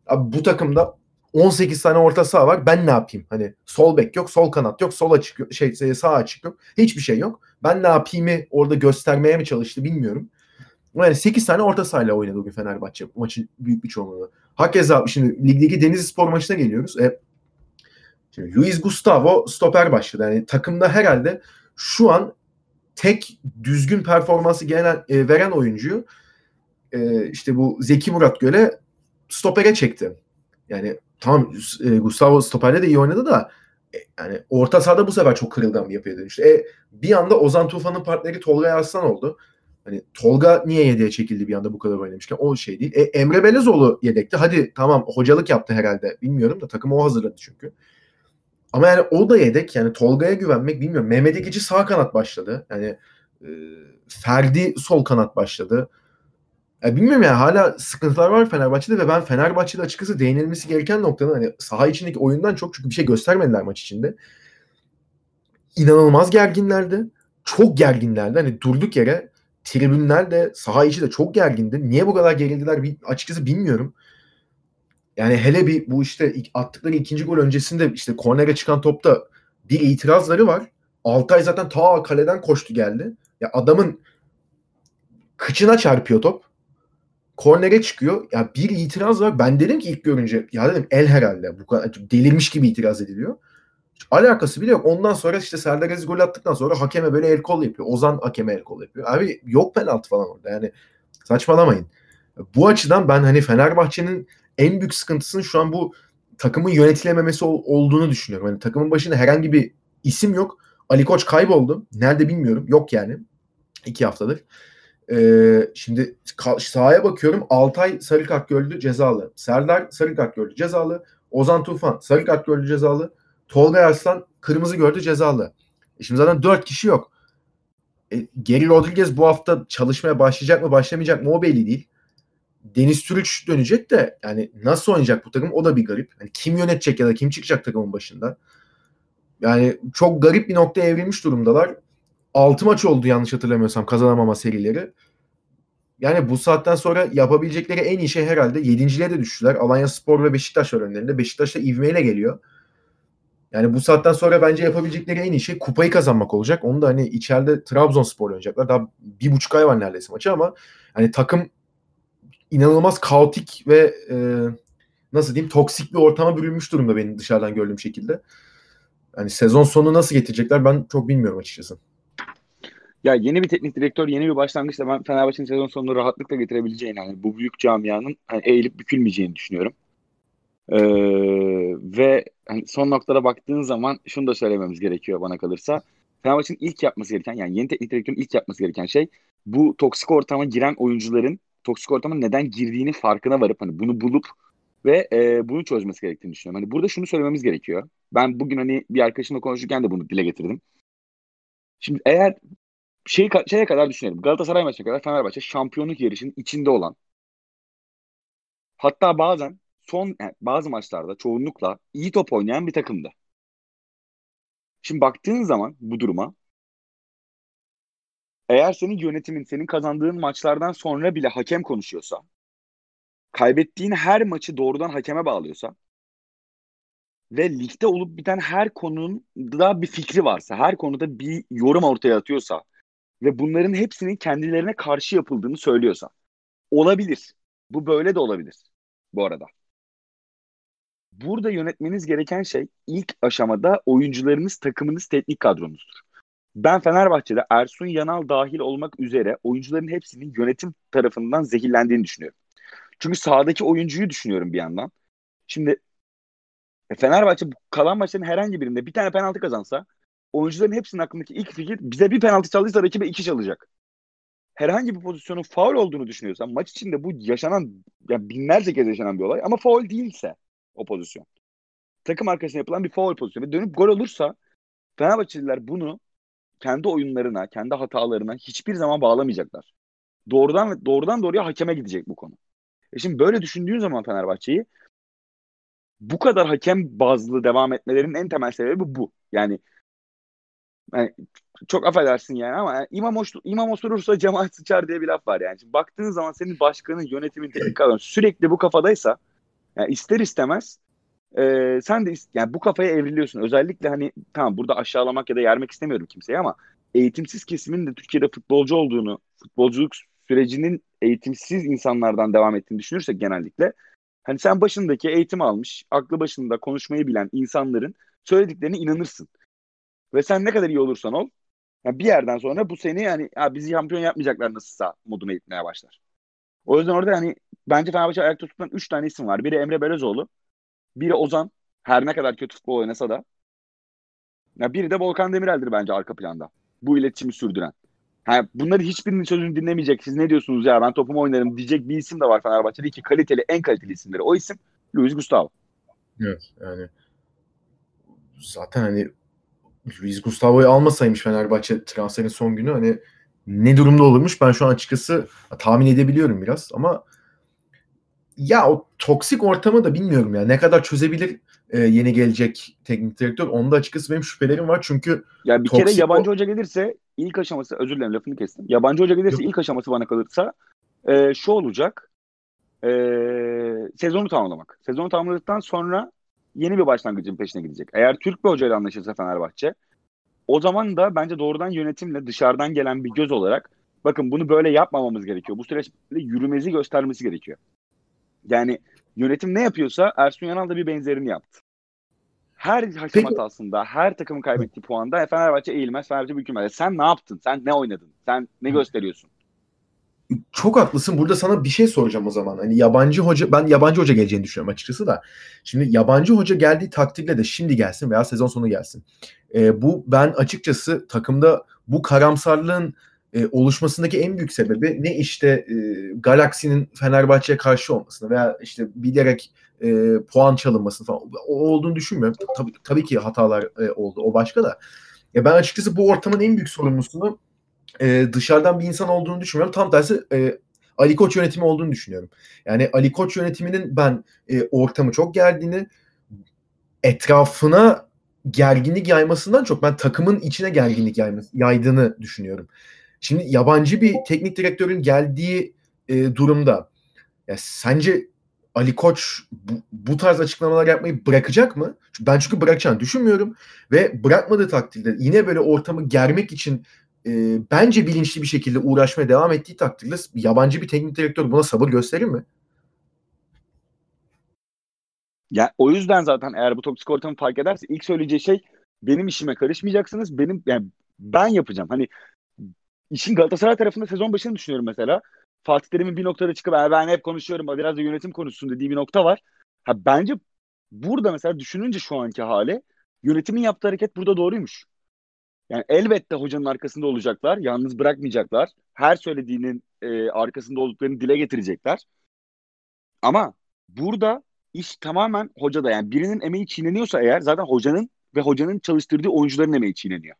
Abi bu takımda 18 tane orta saha var. Ben ne yapayım? Hani sol bek yok, sol kanat yok, sol açık yok, şey sağ açık yok. Hiçbir şey yok. Ben ne yapayımı orada göstermeye mi çalıştı bilmiyorum. Yani 8 tane orta sahayla oynadı bugün Fenerbahçe maçın büyük bir çoğunluğu. Hakeza şimdi ligdeki Denizli Spor maçına geliyoruz. E, şimdi Luis Gustavo stoper başladı. Yani takımda herhalde şu an tek düzgün performansı gelen, e, veren oyuncuyu e, işte bu Zeki Murat Göle stopere çekti. Yani tamam e, Gustavo stoperde de iyi oynadı da e, yani orta sahada bu sefer çok kırılgan bir yapıya dönüştü. E, bir anda Ozan Tufan'ın partneri Tolga Arslan oldu. Hani Tolga niye yedeğe çekildi bir anda bu kadar oynamışken o şey değil. E, Emre Belezoğlu yedekti. Hadi tamam hocalık yaptı herhalde. Bilmiyorum da takımı o hazırladı çünkü. Ama yani o da yedek. Yani Tolga'ya güvenmek bilmiyorum. Mehmet Ekici sağ kanat başladı. Yani e, Ferdi sol kanat başladı. Ya bilmiyorum yani hala sıkıntılar var Fenerbahçe'de ve ben Fenerbahçe'de açıkçası değinilmesi gereken noktanın hani saha içindeki oyundan çok çünkü bir şey göstermediler maç içinde. İnanılmaz gerginlerdi. Çok gerginlerdi. Hani durduk yere tribünler de saha içi de çok gergindi. Niye bu kadar gerildiler açıkçası bilmiyorum. Yani hele bir bu işte attıkları ikinci gol öncesinde işte kornere çıkan topta bir itirazları var. Altay zaten ta kaleden koştu geldi. Ya adamın kıçına çarpıyor top. Kornere çıkıyor. Ya bir itiraz var. Ben dedim ki ilk görünce ya dedim el herhalde. Bu kadar delirmiş gibi itiraz ediliyor. Alakası bile yok. Ondan sonra işte Serdar Aziz gol attıktan sonra hakeme böyle el kol yapıyor. Ozan hakeme el kol yapıyor. Abi yok penaltı falan orada. Yani saçmalamayın. Bu açıdan ben hani Fenerbahçe'nin en büyük sıkıntısının şu an bu takımın yönetilememesi olduğunu düşünüyorum. Yani takımın başında herhangi bir isim yok. Ali Koç kayboldu. Nerede bilmiyorum. Yok yani. iki haftadır. Ee, şimdi sahaya bakıyorum. Altay sarı kart gördü cezalı. Serdar sarı kart gördü cezalı. Ozan Tufan sarı kart gördü cezalı. Tolga Arslan kırmızı gördü cezalı. E şimdi zaten dört kişi yok. E, Geri Rodriguez bu hafta çalışmaya başlayacak mı başlamayacak mı o belli değil. Deniz Türüç dönecek de yani nasıl oynayacak bu takım o da bir garip. Yani kim yönetecek ya da kim çıkacak takımın başında. Yani çok garip bir noktaya evrilmiş durumdalar. 6 maç oldu yanlış hatırlamıyorsam kazanamama serileri. Yani bu saatten sonra yapabilecekleri en iyi şey herhalde 7.liğe de düştüler. Alanya Spor ve Beşiktaş var önlerinde. Beşiktaş da ivmeyle geliyor. Yani bu saatten sonra bence yapabilecekleri en iyi şey kupayı kazanmak olacak. Onu da hani içeride Trabzonspor oynayacaklar. Daha bir buçuk ay var neredeyse maçı ama hani takım inanılmaz kaotik ve e, nasıl diyeyim toksik bir ortama bürünmüş durumda benim dışarıdan gördüğüm şekilde. Yani sezon sonu nasıl getirecekler ben çok bilmiyorum açıkçası. Ya yeni bir teknik direktör, yeni bir başlangıçla ben Fenerbahçe'nin sezon sonunu rahatlıkla getirebileceğini, yani bu büyük camianın hani eğilip bükülmeyeceğini düşünüyorum. Ee, ve hani son noktada baktığın zaman şunu da söylememiz gerekiyor bana kalırsa. Fenerbahçe'nin ilk yapması gereken yani yeni teknik direktörün ilk yapması gereken şey bu toksik ortama giren oyuncuların toksik ortama neden girdiğini farkına varıp hani bunu bulup ve e, bunu çözmesi gerektiğini düşünüyorum. Hani burada şunu söylememiz gerekiyor. Ben bugün hani bir arkadaşımla konuşurken de bunu dile getirdim. Şimdi eğer şey şeye kadar düşünelim. Galatasaray maçına kadar Fenerbahçe şampiyonluk yarışının içinde olan hatta bazen son yani bazı maçlarda çoğunlukla iyi top oynayan bir takımdı. Şimdi baktığın zaman bu duruma eğer senin yönetimin senin kazandığın maçlardan sonra bile hakem konuşuyorsa kaybettiğin her maçı doğrudan hakeme bağlıyorsa ve ligde olup biten her konunun da bir fikri varsa, her konuda bir yorum ortaya atıyorsa ve bunların hepsinin kendilerine karşı yapıldığını söylüyorsa olabilir. Bu böyle de olabilir bu arada. Burada yönetmeniz gereken şey ilk aşamada oyuncularınız, takımınız, teknik kadronuzdur. Ben Fenerbahçe'de Ersun Yanal dahil olmak üzere oyuncuların hepsinin yönetim tarafından zehirlendiğini düşünüyorum. Çünkü sahadaki oyuncuyu düşünüyorum bir yandan. Şimdi e, Fenerbahçe kalan maçların herhangi birinde bir tane penaltı kazansa oyuncuların hepsinin aklındaki ilk fikir bize bir penaltı çaldıysa rakibe iki çalacak. Herhangi bir pozisyonun faul olduğunu düşünüyorsan maç içinde bu yaşanan yani binlerce kez yaşanan bir olay ama faul değilse o pozisyon. Takım arkasına yapılan bir faul pozisyonu ve dönüp gol olursa Fenerbahçeliler bunu kendi oyunlarına, kendi hatalarına hiçbir zaman bağlamayacaklar. Doğrudan doğrudan doğruya hakeme gidecek bu konu. E şimdi böyle düşündüğün zaman Fenerbahçe'yi bu kadar hakem bazlı devam etmelerinin en temel sebebi bu. Yani, yani çok affedersin yani ama yani imam, hoş, imam osurursa cemaat sıçar diye bir laf var yani. Şimdi baktığın zaman senin başkanın, yönetimin, teknik sürekli bu kafadaysa yani ister istemez e, sen de yani bu kafaya evriliyorsun. Özellikle hani tamam burada aşağılamak ya da yermek istemiyorum kimseyi ama eğitimsiz kesimin de Türkiye'de futbolcu olduğunu, futbolculuk sürecinin eğitimsiz insanlardan devam ettiğini düşünürsek genellikle hani sen başındaki eğitim almış, aklı başında konuşmayı bilen insanların söylediklerine inanırsın. Ve sen ne kadar iyi olursan ol yani bir yerden sonra bu seni yani ya bizi şampiyon yapmayacaklar nasılsa moduna gitmeye başlar. O yüzden orada hani bence Fenerbahçe ayakta tutulan 3 tane isim var. Biri Emre Belözoğlu, biri Ozan. Her ne kadar kötü futbol oynasa da. Ya biri de Volkan Demirel'dir bence arka planda. Bu iletişimi sürdüren. Ha, bunları hiçbirinin sözünü dinlemeyecek. Siz ne diyorsunuz ya ben topumu oynarım diyecek bir isim de var Fenerbahçe'de ki kaliteli en kaliteli isimleri. O isim Luis Gustavo. Evet yani zaten hani Luis Gustavo'yu almasaymış Fenerbahçe transferin son günü hani ne durumda olurmuş ben şu an açıkçası tahmin edebiliyorum biraz ama ya o toksik ortamı da bilmiyorum ya. Ne kadar çözebilir e, yeni gelecek teknik direktör. Onda açıkçası benim şüphelerim var. Çünkü ya bir kere yabancı o... hoca gelirse ilk aşaması özür dilerim lafını kestim. Yabancı hoca gelirse Yok. ilk aşaması bana kalırsa e, şu olacak. E, sezonu tamamlamak. Sezonu tamamladıktan sonra yeni bir başlangıcın peşine gidecek. Eğer Türk bir hocayla anlaşırsa Fenerbahçe o zaman da bence doğrudan yönetimle dışarıdan gelen bir göz olarak bakın bunu böyle yapmamamız gerekiyor. Bu süreçte yürümezi göstermesi gerekiyor. Yani yönetim ne yapıyorsa Ersun Yanal da bir benzerini yaptı. Her Peki- hatasında, her takımın kaybettiği puanda e, Fenerbahçe eğilmez, Fenerbahçe bükülmez. E, Sen ne yaptın? Sen ne oynadın? Sen ne gösteriyorsun? Çok haklısın. Burada sana bir şey soracağım o zaman. Hani yabancı hoca ben yabancı hoca geleceğini düşünüyorum açıkçası da. Şimdi yabancı hoca geldiği takdirde de şimdi gelsin veya sezon sonu gelsin. Ee, bu ben açıkçası takımda bu karamsarlığın e, oluşmasındaki en büyük sebebi ne işte e, Galaxy'nin Fenerbahçe'ye karşı olmasını veya işte bilerek e, puan çalınmasını falan o olduğunu düşünmüyorum. Tabii, tabii ki hatalar e, oldu. O başka da. Ya ben açıkçası bu ortamın en büyük sorumlusunu e, dışarıdan bir insan olduğunu düşünmüyorum. Tam tersi e, Ali Koç yönetimi olduğunu düşünüyorum. Yani Ali Koç yönetiminin ben e, ortamı çok gerdiğini, etrafına gerginlik yaymasından çok ben takımın içine gerginlik yaydığını düşünüyorum. Şimdi yabancı bir teknik direktörün geldiği e, durumda ya sence Ali Koç bu, bu tarz açıklamalar yapmayı bırakacak mı? Ben çünkü bırakacağını düşünmüyorum ve bırakmadığı takdirde yine böyle ortamı germek için e, bence bilinçli bir şekilde uğraşmaya devam ettiği takdirde yabancı bir teknik direktör buna sabır gösterir mi? Ya o yüzden zaten eğer bu toksik ortamı fark ederse ilk söyleyeceği şey benim işime karışmayacaksınız. Benim yani ben yapacağım. Hani işin Galatasaray tarafında sezon başını düşünüyorum mesela. Fatih Terim'in bir noktada çıkıp "E, ben hep konuşuyorum biraz da yönetim konuşsun dediği bir nokta var. Ha bence burada mesela düşününce şu anki hali yönetimin yaptığı hareket burada doğruymuş. Yani elbette hocanın arkasında olacaklar. Yalnız bırakmayacaklar. Her söylediğinin e, arkasında olduklarını dile getirecekler. Ama burada iş tamamen hocada. Yani birinin emeği çiğneniyorsa eğer zaten hocanın ve hocanın çalıştırdığı oyuncuların emeği çiğneniyor.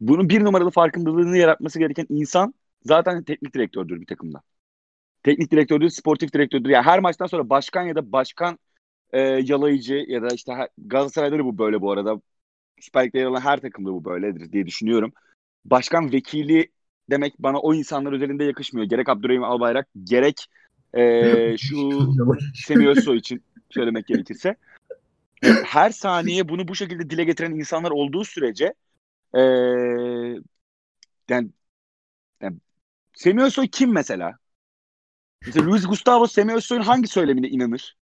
Bunun bir numaralı farkındalığını yaratması gereken insan zaten teknik direktördür bir takımda. Teknik direktördür, sportif direktördür. Yani her maçtan sonra başkan ya da başkan e, yalayıcı ya da işte her- Galatasaray'da da bu böyle bu arada. Süper Lig'de yer alan her takımda bu böyledir diye düşünüyorum. Başkan vekili demek bana o insanlar üzerinde yakışmıyor. Gerek Abdurrahim Albayrak gerek e, [laughs] şu [laughs] Semih Özsoy için söylemek gerekirse. Her saniye bunu bu şekilde dile getiren insanlar olduğu sürece e, yani, yani Semih Özsoy kim mesela? Mesela Luis Gustavo Semih Özsoy'un hangi söylemine inanır?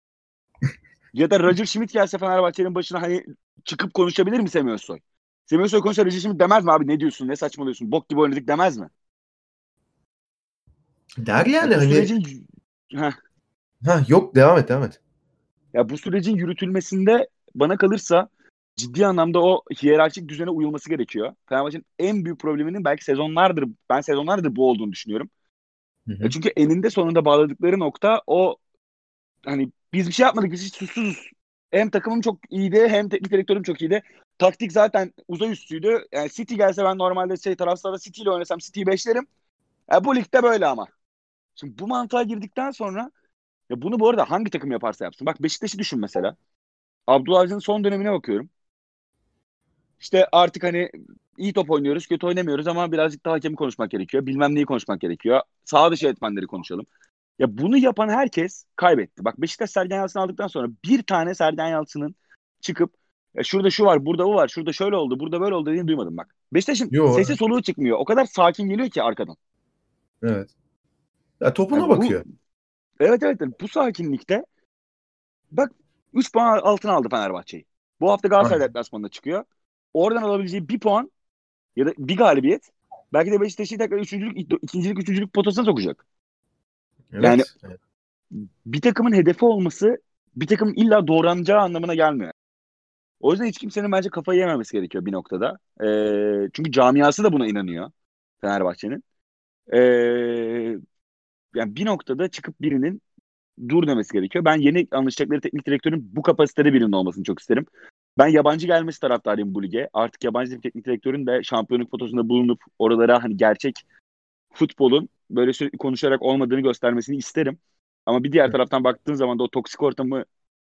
Ya da Roger Schmidt gelse Fenerbahçe'nin başına hani çıkıp konuşabilir mi Semih Özsoy? Semih Özsoy konuşsa Roger Schmidt demez mi abi ne diyorsun ne saçmalıyorsun bok gibi oynadık demez mi? Der yani bu hani sürecin Heh. ha yok devam et devam et. Ya bu sürecin yürütülmesinde bana kalırsa ciddi anlamda o hiyerarşik düzene uyulması gerekiyor. Fenerbahçe'nin en büyük probleminin belki sezonlardır, ben sezonlardır bu olduğunu düşünüyorum. Hı hı. Ya çünkü eninde sonunda bağladıkları nokta o hani biz bir şey yapmadık biz hiç susuzuz. Hem takımım çok iyiydi hem teknik direktörüm çok iyiydi. Taktik zaten uzay üstüydü. Yani City gelse ben normalde şey taraftarda City ile oynasam City'yi beşlerim. Ya bu ligde böyle ama. Şimdi bu mantığa girdikten sonra ya bunu bu arada hangi takım yaparsa yapsın. Bak Beşiktaş'ı düşün mesela. Abdullah Avcı'nın son dönemine bakıyorum. İşte artık hani iyi top oynuyoruz, kötü oynamıyoruz ama birazcık daha hakemi konuşmak gerekiyor. Bilmem neyi konuşmak gerekiyor. Sağ dışı etmenleri konuşalım. Ya bunu yapan herkes kaybetti. Bak Beşiktaş Sergen Yalçın'ı aldıktan sonra bir tane Sergen Yalçın'ın çıkıp "Ya şurada şu var, burada bu var, şurada şöyle oldu, burada böyle oldu dediğini duymadım bak. Beşiktaş'ın Yo. sesi soluğu çıkmıyor. O kadar sakin geliyor ki arkadan. Evet. Ya topuna Ya bu- bakıyor. Evet evet bu sakinlikte bak 3 puan altına aldı Fenerbahçe'yi. Bu hafta Galatasaray deplasmanında çıkıyor. Oradan alabileceği bir puan ya da bir galibiyet belki de Beşiktaş'ı tekrar üçüncülük, ikincilik, üçüncülük potasına sokacak. Evet. Yani- Evet. Bir takımın hedefi olması bir takımın illa doğranacağı anlamına gelmiyor. O yüzden hiç kimsenin bence kafayı yememesi gerekiyor bir noktada. Ee, çünkü camiası da buna inanıyor Fenerbahçe'nin. Ee, yani bir noktada çıkıp birinin dur demesi gerekiyor. Ben yeni anlaşacakları teknik direktörün bu kapasitede birinin olmasını çok isterim. Ben yabancı gelmesi taraftarıyım bu lige. Artık yabancı bir teknik direktörün de şampiyonluk potosunda bulunup oralara hani gerçek futbolun böyle sürekli konuşarak olmadığını göstermesini isterim. Ama bir diğer taraftan baktığın zaman da o toksik ortamı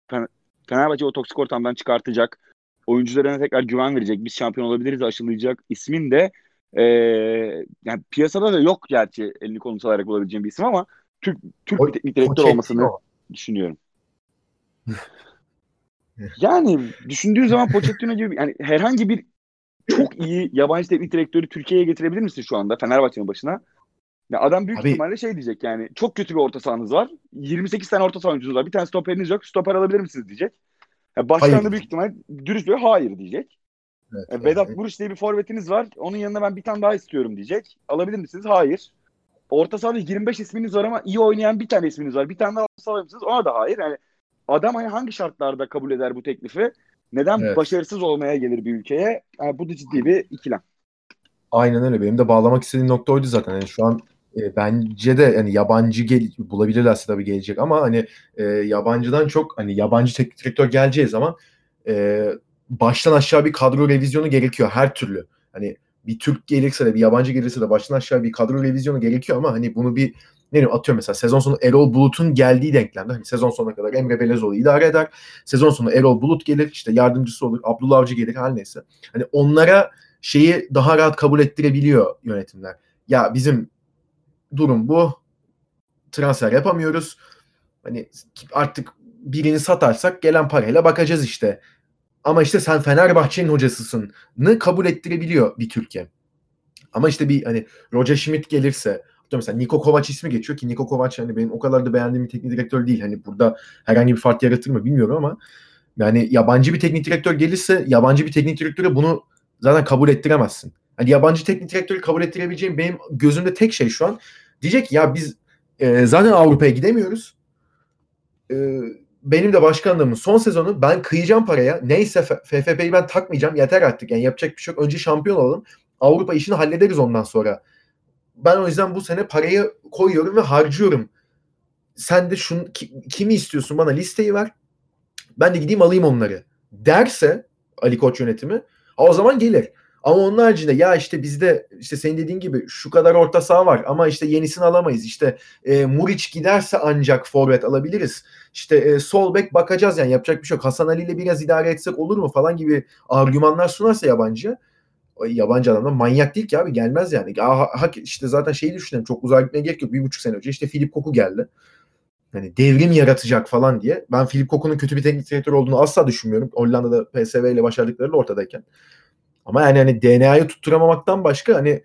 Fener- Fenerbahçe o toksik ortamdan çıkartacak. Oyuncularına tekrar güven verecek. Biz şampiyon olabiliriz aşılayacak ismin de eee, yani piyasada da yok gerçi elini kolunu sallayarak bulabileceğim bir isim ama Türk Türk O- bir teknik direktör Pochettino. olmasını düşünüyorum. [laughs] yani düşündüğün zaman Pochettino gibi yani herhangi bir çok [clears throat] iyi yabancı teknik direktörü Türkiye'ye getirebilir misin şu anda Fenerbahçe'nin başına? Ya adam büyük Abi- ihtimalle şey diyecek yani çok kötü bir orta sahanız var. 28 tane orta saha oyuncunuz var. Bir tane stoperiniz yok. Stoper alabilir misiniz diyecek. Yani başkan hayır. da büyük ihtimal dürüst bir hayır diyecek. Evet, Vedat evet. Buruş diye bir forvetiniz var. Onun yanına ben bir tane daha istiyorum diyecek. Alabilir misiniz? Hayır. Orta sahada 25 isminiz var ama iyi oynayan bir tane isminiz var. Bir tane daha orta saha mısınız? Ona da hayır. Yani adam hani hangi şartlarda kabul eder bu teklifi? Neden evet. başarısız olmaya gelir bir ülkeye? Yani bu da ciddi bir ikilem. Aynen öyle. Benim de bağlamak istediğim nokta oydu zaten. Yani şu an e, bence de yani yabancı gel bulabilirlerse tabii gelecek ama hani e, yabancıdan çok hani yabancı teknik direktör geleceği zaman e, baştan aşağı bir kadro revizyonu gerekiyor her türlü. Hani bir Türk gelirse de bir yabancı gelirse de baştan aşağı bir kadro revizyonu gerekiyor ama hani bunu bir ne bileyim atıyorum mesela sezon sonu Erol Bulut'un geldiği denklemde hani sezon sonuna kadar Emre Belezoğlu idare eder. Sezon sonu Erol Bulut gelir işte yardımcısı olur Abdullah Avcı gelir her neyse. Hani onlara şeyi daha rahat kabul ettirebiliyor yönetimler. Ya bizim durum bu. Transfer yapamıyoruz. Hani artık birini satarsak gelen parayla bakacağız işte. Ama işte sen Fenerbahçe'nin hocasısın ne kabul ettirebiliyor bir Türkiye. Ama işte bir hani Roger Schmidt gelirse mesela Niko Kovac ismi geçiyor ki Niko Kovac hani benim o kadar da beğendiğim bir teknik direktör değil. Hani burada herhangi bir fark yaratır mı bilmiyorum ama yani yabancı bir teknik direktör gelirse yabancı bir teknik direktöre bunu zaten kabul ettiremezsin. Hani yabancı teknik direktörü kabul ettirebileceğim benim gözümde tek şey şu an diyecek ya biz e, zaten Avrupa'ya gidemiyoruz. E, benim de başkanlığımın son sezonu ben kıyacağım paraya. Neyse FFP'yi ben takmayacağım. Yeter artık. Yani yapacak bir şey yok. Önce şampiyon olalım. Avrupa işini hallederiz ondan sonra. Ben o yüzden bu sene parayı koyuyorum ve harcıyorum. Sen de şunu kimi istiyorsun bana listeyi ver. Ben de gideyim alayım onları. Derse Ali Koç yönetimi o zaman gelir. Ama onun haricinde ya işte bizde işte senin dediğin gibi şu kadar orta saha var ama işte yenisini alamayız. İşte e, Muriç giderse ancak forvet alabiliriz. İşte e, sol bek bakacağız yani yapacak bir şey yok. Hasan Ali ile biraz idare etsek olur mu falan gibi argümanlar sunarsa yabancı yabancı adam da manyak değil ki abi gelmez yani. Ya, işte zaten şeyi düşünelim çok uzağa gitmeye gerek yok. Bir buçuk sene önce işte Filip Koku geldi. Hani devrim yaratacak falan diye. Ben Filip Koku'nun kötü bir teknik direktör olduğunu asla düşünmüyorum. Hollanda'da PSV ile başardıkları da ortadayken. Ama yani hani DNA'yı tutturamamaktan başka hani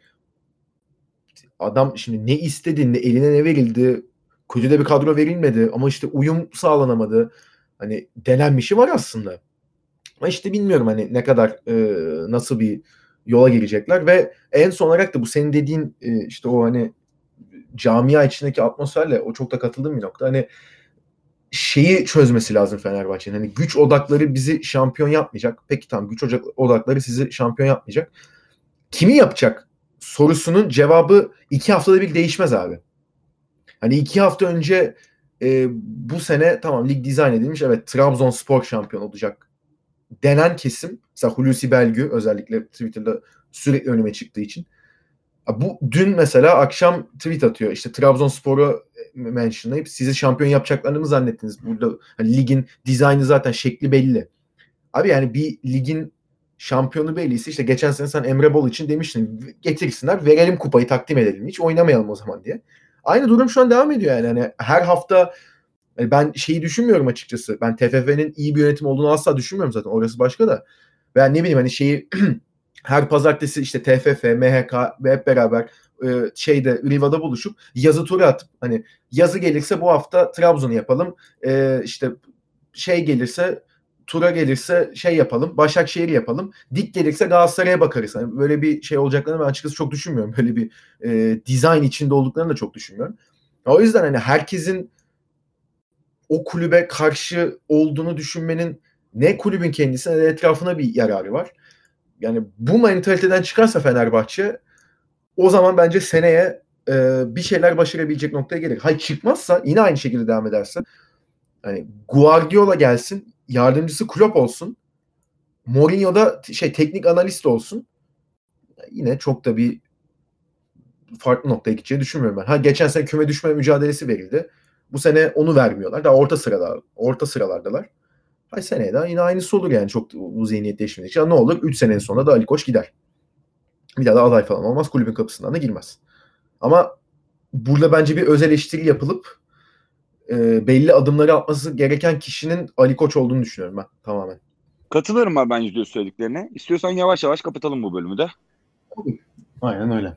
adam şimdi ne istedi, ne eline ne verildi, kötü de bir kadro verilmedi ama işte uyum sağlanamadı. Hani denenmişi var aslında. Ama işte bilmiyorum hani ne kadar e, nasıl bir yola girecekler ve en son olarak da bu senin dediğin e, işte o hani camia içindeki atmosferle o çok da katıldığım bir nokta. Hani şeyi çözmesi lazım Fenerbahçe'nin. Hani güç odakları bizi şampiyon yapmayacak. Peki tamam güç odakları sizi şampiyon yapmayacak. Kimi yapacak sorusunun cevabı iki haftada bir değişmez abi. Hani iki hafta önce e, bu sene tamam lig dizayn edilmiş. Evet Trabzonspor şampiyon olacak denen kesim. Mesela Hulusi Belgü özellikle Twitter'da sürekli önüme çıktığı için. Bu dün mesela akşam tweet atıyor. İşte Trabzonspor'u mentionlayıp sizi şampiyon yapacaklarını mı zannettiniz? Burada hani ligin dizaynı zaten şekli belli. Abi yani bir ligin şampiyonu belliyse işte geçen sene sen Emre Bol için demiştin getirsinler verelim kupayı takdim edelim hiç oynamayalım o zaman diye. Aynı durum şu an devam ediyor yani. Hani her hafta yani ben şeyi düşünmüyorum açıkçası. Ben TFF'nin iyi bir yönetim olduğunu asla düşünmüyorum zaten. Orası başka da. Ben ne bileyim hani şeyi [clears throat] her pazartesi işte TFF, MHK ve hep beraber e, şeyde Riva'da buluşup yazı turu atıp hani yazı gelirse bu hafta Trabzon'u yapalım. E, işte şey gelirse tura gelirse şey yapalım. Başakşehir yapalım. Dik gelirse Galatasaray'a bakarız. Hani böyle bir şey olacaklarını ben açıkçası çok düşünmüyorum. Böyle bir e, dizayn içinde olduklarını da çok düşünmüyorum. O yüzden hani herkesin o kulübe karşı olduğunu düşünmenin ne kulübün kendisine ne etrafına bir yararı var yani bu mentaliteden çıkarsa Fenerbahçe o zaman bence seneye e, bir şeyler başarabilecek noktaya gelir. Hayır çıkmazsa yine aynı şekilde devam ederse hani Guardiola gelsin, yardımcısı Klopp olsun. Mourinho da şey teknik analist olsun. Yine çok da bir farklı noktaya gideceğini düşünmüyorum ben. Ha geçen sene küme düşme mücadelesi verildi. Bu sene onu vermiyorlar. Daha orta sırada orta sıralardalar. Ay seneye de yine aynısı olur yani çok bu zihniyet değişmedikçe. Ne olur? 3 senenin sonunda da Ali Koç gider. Bir daha da aday falan olmaz. Kulübün kapısından da girmez. Ama burada bence bir öz eleştiri yapılıp e, belli adımları atması gereken kişinin Ali Koç olduğunu düşünüyorum ben tamamen. Katılırım ben bence söylediklerine. İstiyorsan yavaş yavaş kapatalım bu bölümü de. Aynen öyle.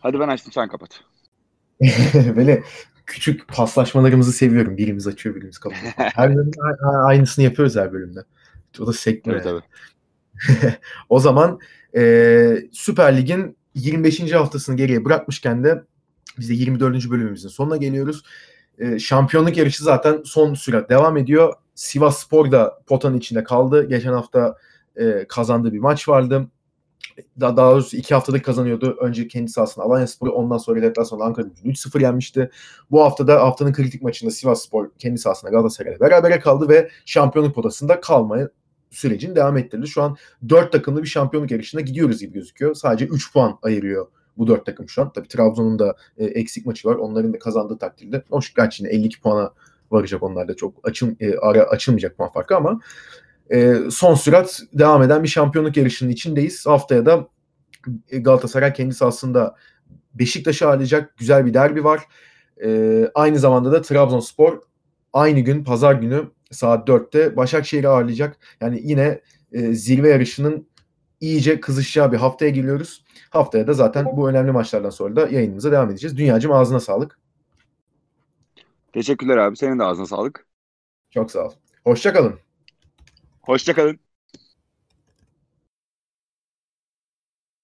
Hadi ben açtım sen kapat. [laughs] Böyle küçük paslaşmalarımızı seviyorum. Birimiz açıyor, birimiz kapatıyor. [laughs] Her bölümde aynısını yapıyoruz her bölümde. O da sekmiyor. Evet, yani. tabii. [laughs] o zaman e, Süper Lig'in 25. haftasını geriye bırakmışken de biz de 24. bölümümüzün sonuna geliyoruz. E, şampiyonluk yarışı zaten son süre devam ediyor. Sivas Spor da potanın içinde kaldı. Geçen hafta e, kazandığı bir maç vardı. Daha, daha doğrusu iki haftadır kazanıyordu. Önce kendi sahasında Alanya Spor'u ondan sonra deplasmanda Ankara gücünü 3-0 yenmişti. Bu hafta da haftanın kritik maçında Sivas Spor kendi sahasında Galatasaray'la berabere kaldı ve şampiyonluk potasında kalmaya sürecini devam ettirdi. Şu an 4 takımlı bir şampiyonluk yarışına gidiyoruz gibi gözüküyor. Sadece 3 puan ayırıyor bu 4 takım şu an. Tabii Trabzon'un da e, eksik maçı var. Onların da kazandığı takdirde. Hoş gerçi yine 52 puana varacak onlar da çok açıl, e, ara açılmayacak puan farkı ama e, son sürat devam eden bir şampiyonluk yarışının içindeyiz. Haftaya da e, Galatasaray kendi sahasında Beşiktaş'ı ağırlayacak güzel bir derbi var. E, aynı zamanda da Trabzonspor aynı gün pazar günü saat 4'te Başakşehir'i ağırlayacak. Yani yine e, zirve yarışının iyice kızışacağı bir haftaya giriyoruz. Haftaya da zaten bu önemli maçlardan sonra da yayınımıza devam edeceğiz. Dünyacım ağzına sağlık. Teşekkürler abi. Senin de ağzına sağlık. Çok sağ ol. Hoşçakalın. Hoşçakalın.